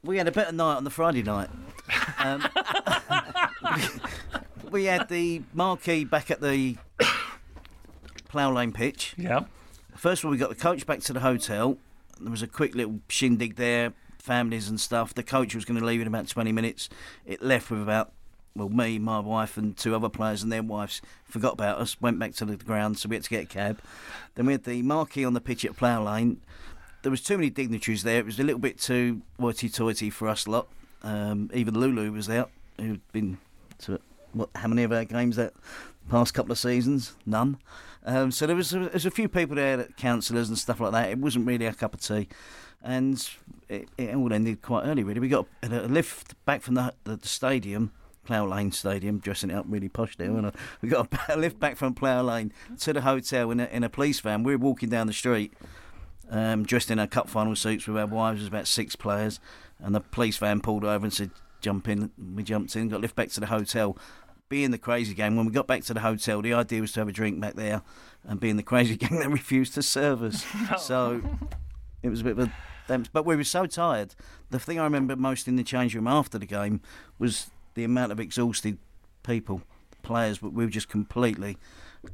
we had a better night on the Friday night. Um, we had the marquee back at the Plough Lane pitch. Yeah. First of all, we got the coach back to the hotel. There was a quick little shindig there, families and stuff. The coach was going to leave in about 20 minutes. It left with about, well, me, my wife, and two other players and their wives forgot about us, went back to the ground, so we had to get a cab. Then we had the marquee on the pitch at Plough Lane. There was too many dignitaries there. It was a little bit too hoity-toity for us lot. Um, even Lulu was there, who'd been to what? How many of our games that past couple of seasons? None. Um, so there was a, there was a few people there, councillors and stuff like that. It wasn't really a cup of tea, and it, it all ended quite early. Really, we got a, a lift back from the, the, the stadium. Plough Lane Stadium, dressing it up really posh there. And we got a, lift back from Plough Lane to the hotel in a, in a police van. We were walking down the street, um, dressed in our cup final suits with our wives. There's about six players, and the police van pulled over and said, "Jump in." We jumped in, got lifted back to the hotel. Being the crazy gang, when we got back to the hotel, the idea was to have a drink back there, and being the crazy gang, they refused to serve us. So it was a bit of a. But we were so tired. The thing I remember most in the change room after the game was the amount of exhausted people, players, but we were just completely,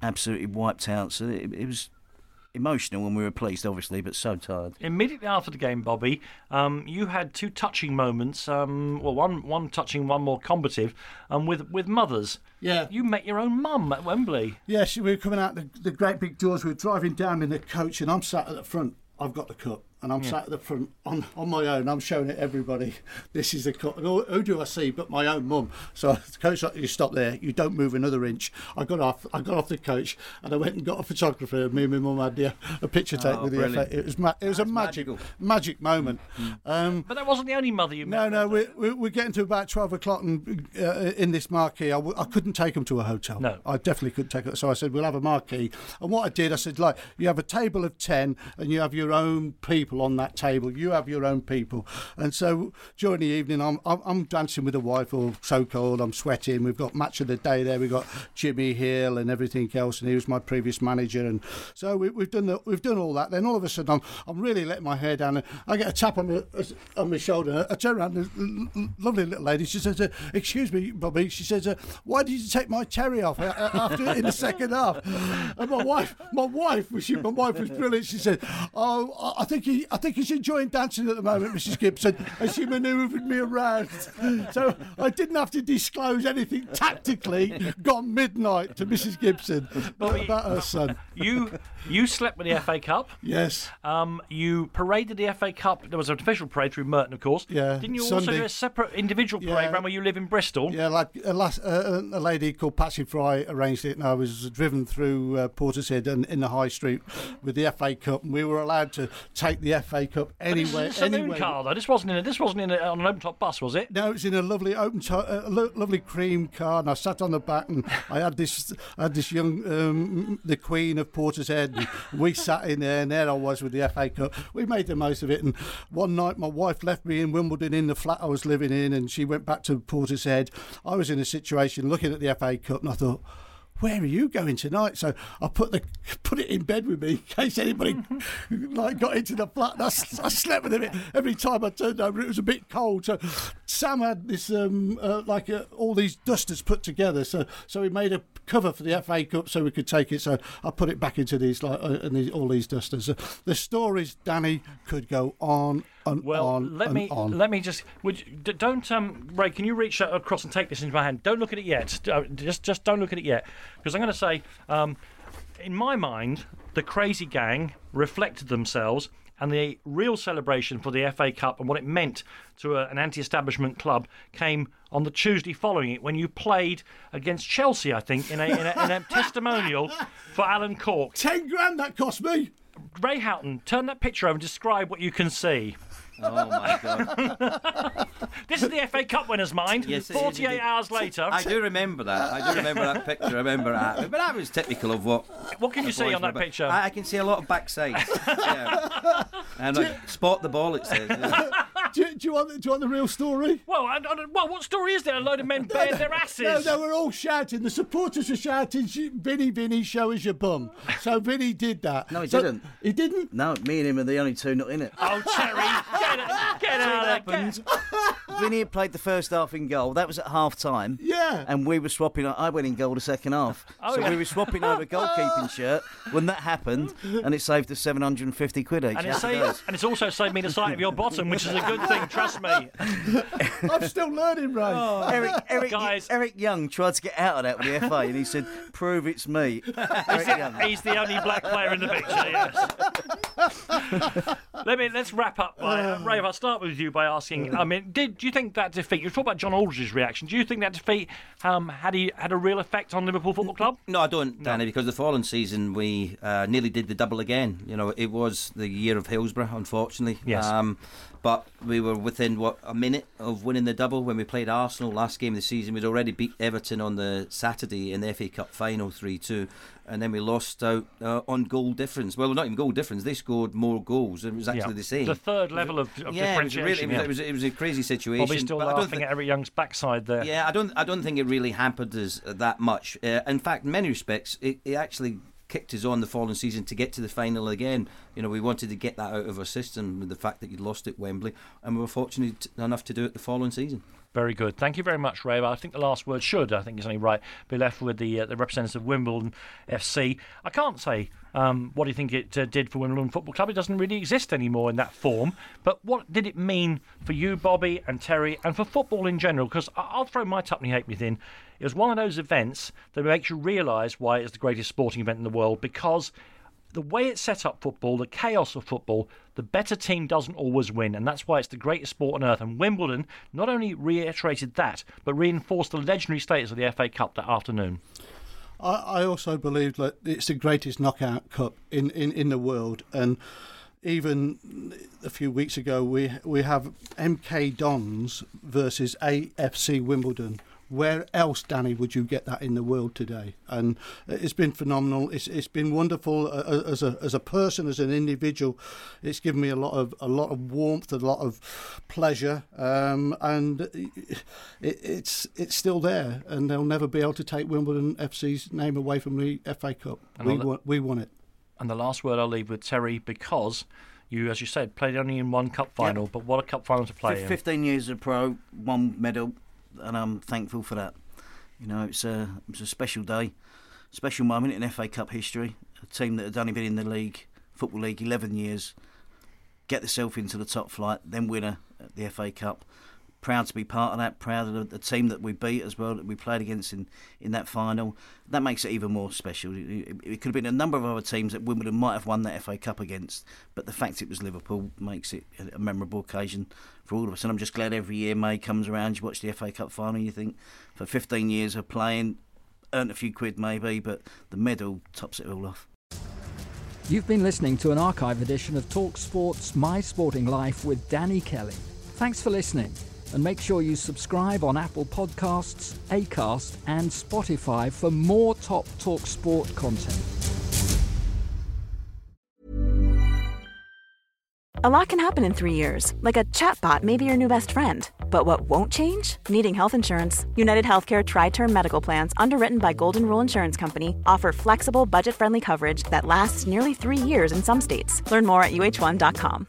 absolutely wiped out. So it, it was emotional when we were pleased, obviously, but so tired. Immediately after the game, Bobby, um, you had two touching moments. Um, well, one one touching, one more combative, um, with with mothers. Yeah. You met your own mum at Wembley. Yeah, she, we were coming out the, the great big doors. We were driving down in the coach, and I'm sat at the front. I've got the cup, and I'm sat at the front on, on my own. I'm showing it everybody. This is the. And who, who do I see but my own mum? So the coach like, you stop there. You don't move another inch. I got off. I got off the coach, and I went and got a photographer. Me and my mum had the, a picture taken Oh, with the brilliant. FA. It was ma- it was a magic magical. magic moment. Um, But that wasn't the only mother you no, met. no, we're, we're we're getting to about 12 o'clock and uh, in this marquee. I, w- I couldn't take them to a hotel. No. I definitely couldn't take it. So I said, we'll have a marquee. And what I did, I said, like, you have a table of 10 and you have your own people on that table. You have your own people. And so during the evening, I'm, I'm, I'm dancing with the wife, or so cold, I'm sweating. We've got match of the day there. We've got Jimmy Hill and everything else. And he was my previous manager. And so we, we've done the, we've done all that. Then all of a sudden, I'm, I'm really letting my hair down. And I get a tap on my, on my shoulder. I turn around, and lovely little lady. She says, uh, "Excuse me, Bobby." She says, uh, "Why did you take my terry off uh, after in the second half?" And my wife, my wife, she, my wife was brilliant. She said, "Oh, I- I think he, I think he's enjoying dancing at the moment, Mrs. Gibson." as she manoeuvred me around, so I didn't have to disclose anything tactically. Gone midnight to Mrs. Gibson Bobby- about her son. You you slept with the FA Cup. Yes. Um, you paraded the FA Cup. There was an official parade through Merton, of course. Yeah, Didn't you also do a separate individual parade Yeah. around where you live in Bristol? Yeah, like a, las- uh, a lady called Patsy Fry arranged it, and I was driven through uh, Portishead and in the High Street with the FA Cup, and we were allowed to take the FA Cup But this anywhere. is a saloon anywhere. car, though. This wasn't in a, this wasn't in a, on an open top bus, was it? No, it was in a lovely open, to- uh, lo- lovely cream car, and I sat on the back, and I had this, I had this young, um, the Queen of Portishead, and we sat in there, and there I was with the FA Cup. We made the most of it, and one night my wife left me in Wimbledon in the flat I was living in, and she went back to Portishead. I was in a situation looking at the FA Cup, and I thought. Where are you going tonight? So I put the put it in bed with me in case anybody like got into the flat. I, I, slept with it every time I turned over. It was a bit cold. So Sam had this um, uh, like uh, all these dusters put together. So so he made a cover for the FA Cup so we could take it. So I put it back into these like uh, and these, all these dusters. The stories, Danny, could go on and Well, on let me on. let me just. Would you, don't um Ray? Can you reach across and take this into my hand? Don't look at it yet. Uh, Just just don't look at it yet, because I'm going to say, um, in my mind, the crazy gang reflected themselves. And the real celebration for the FA Cup and what it meant to a, an anti-establishment club came on the Tuesday following it, when you played against Chelsea, I think, in a, in a, in a testimonial for Alan Cork. Ten grand that cost me. Ray Houghton, turn that picture over and describe what you can see. Oh my god! This is the FA Cup winners' mind. Yes, it is 48 indeed. hours later. I do remember that. I do remember that picture. I remember that. But that was typical of what. What can you the see on that were picture? I, I can see a lot of backsides. yeah. And like, spot the ball. It says. yeah. do, you- do you want, do you want the real story? Well, I, I, well, what story is there? A load of men bared their asses. No, they we're all shouting. The supporters were shouting, "Sh- Vinny, Vinny, show us your bum. So Vinny did that. No, he So- didn't. He didn't? No, me and him are the only two not in it. Oh, Terry, get, get out of there. Vinny had played the first half in goal. That was at half time. Yeah. And we were swapping. I went in goal the second half. Oh, so yeah. we were swapping over goalkeeping shirt when that happened, and it saved us 750 quid each. and, it saved, and it's also saved me the sight of your bottom, which is a good thing, trust me. I'm still learning, Ray. Oh. Eric, Eric, Guys. Eric Young tried to get out of that with the FA, and he said, "Prove it's me." Eric Young. He's the only black player in the picture, yes. Let me let's wrap up. By, uh, Ray, if I start with you by asking, I mean, did do you think that defeat? You talk about John Aldridge's reaction. Do you think that defeat um, had he had a real effect on Liverpool Football Club? No, I don't, Danny, because the following season we uh, nearly did the double again. You know, it was the year of Hillsborough, unfortunately. Yes. Um, but we were within what a minute of winning the double when we played Arsenal last game of the season. We'd already beat Everton on the Saturday in the FA Cup final three two, and then we lost out uh, on goal difference. Well, not even goal difference. They scored more goals. It was actually the same. The third level of, of yeah, it was, a really, differentiation. it, was, yeah. it, was, it was a crazy situation. Bobby's still but I don't laughing think- at Eric Young's backside there. yeah, I don't. I don't think it really hampered us that much. Uh, in fact, in many respects, it, it actually kicked us on the following season to get to the final again. You know, we wanted to get that out of our system with the fact that you'd lost at Wembley, and we were fortunate enough to do it the following season. Very good. Thank you very much, Ray. I think the last word should, I think it's only right, be left with the uh, the representative of Wimbledon FC. I can't say um, what do you think it uh, did for Wimbledon Football Club. It doesn't really exist anymore in that form. But what did it mean for you, Bobby and Terry, and for football in general? Because I'll throw my Tuppenny Halfpenny in. It was one of those events that makes you realise why it's the greatest sporting event in the world because the way it set up football, the chaos of football, the better team doesn't always win, and that's why it's the greatest sport on earth. And Wimbledon not only reiterated that, but reinforced the legendary status of the FA Cup that afternoon. I, I also believe that it's the greatest knockout cup in, in, in the world, and even a few weeks ago we we have MK Dons versus AFC Wimbledon. Where else, Danny, would you get that in the world today? And it's been phenomenal. It's it's been wonderful uh, as a as a person, as an individual. It's given me a lot of a lot of warmth, a lot of pleasure, um, and it, it's it's still there. And they'll never be able to take Wimbledon FC's name away from the FA Cup. And We all won, we won it. And the last word I'll leave with Terry because you, as you said, played only in one cup final, but what a cup final to play Fif- in. 15 years of pro, one medal, and I'm thankful for that. You know, it's a it's a special day, special moment in FA Cup history. A team that had only been in the league, football league, 11 years, get themselves into the top flight, then winner at the FA Cup. Proud to be part of that. Proud of the, team that we beat as well, that we played against in, in that final. That makes it even more special. It, it- it could have been a number of other teams that Wimbledon might have won that FA Cup against, but the fact it was Liverpool makes it a, a memorable occasion for all of us. And I'm just glad every year May comes around, you watch the FA Cup final, you think for 15 years of playing, earned a few quid maybe, but the medal tops it all off. You've been listening to an archive edition of Talk Sports My Sporting Life with Danny Kelly. Thanks for listening, and make sure you subscribe on Apple Podcasts, Acast, and Spotify for more top Talk Sport content. A lot can happen in three years, like a chatbot may be your new best friend. But what won't change? Needing health insurance. United Healthcare Tri Term Medical Plans, underwritten by Golden Rule Insurance Company, offer flexible, budget friendly coverage that lasts nearly three years in some states. Learn more at uh1.com.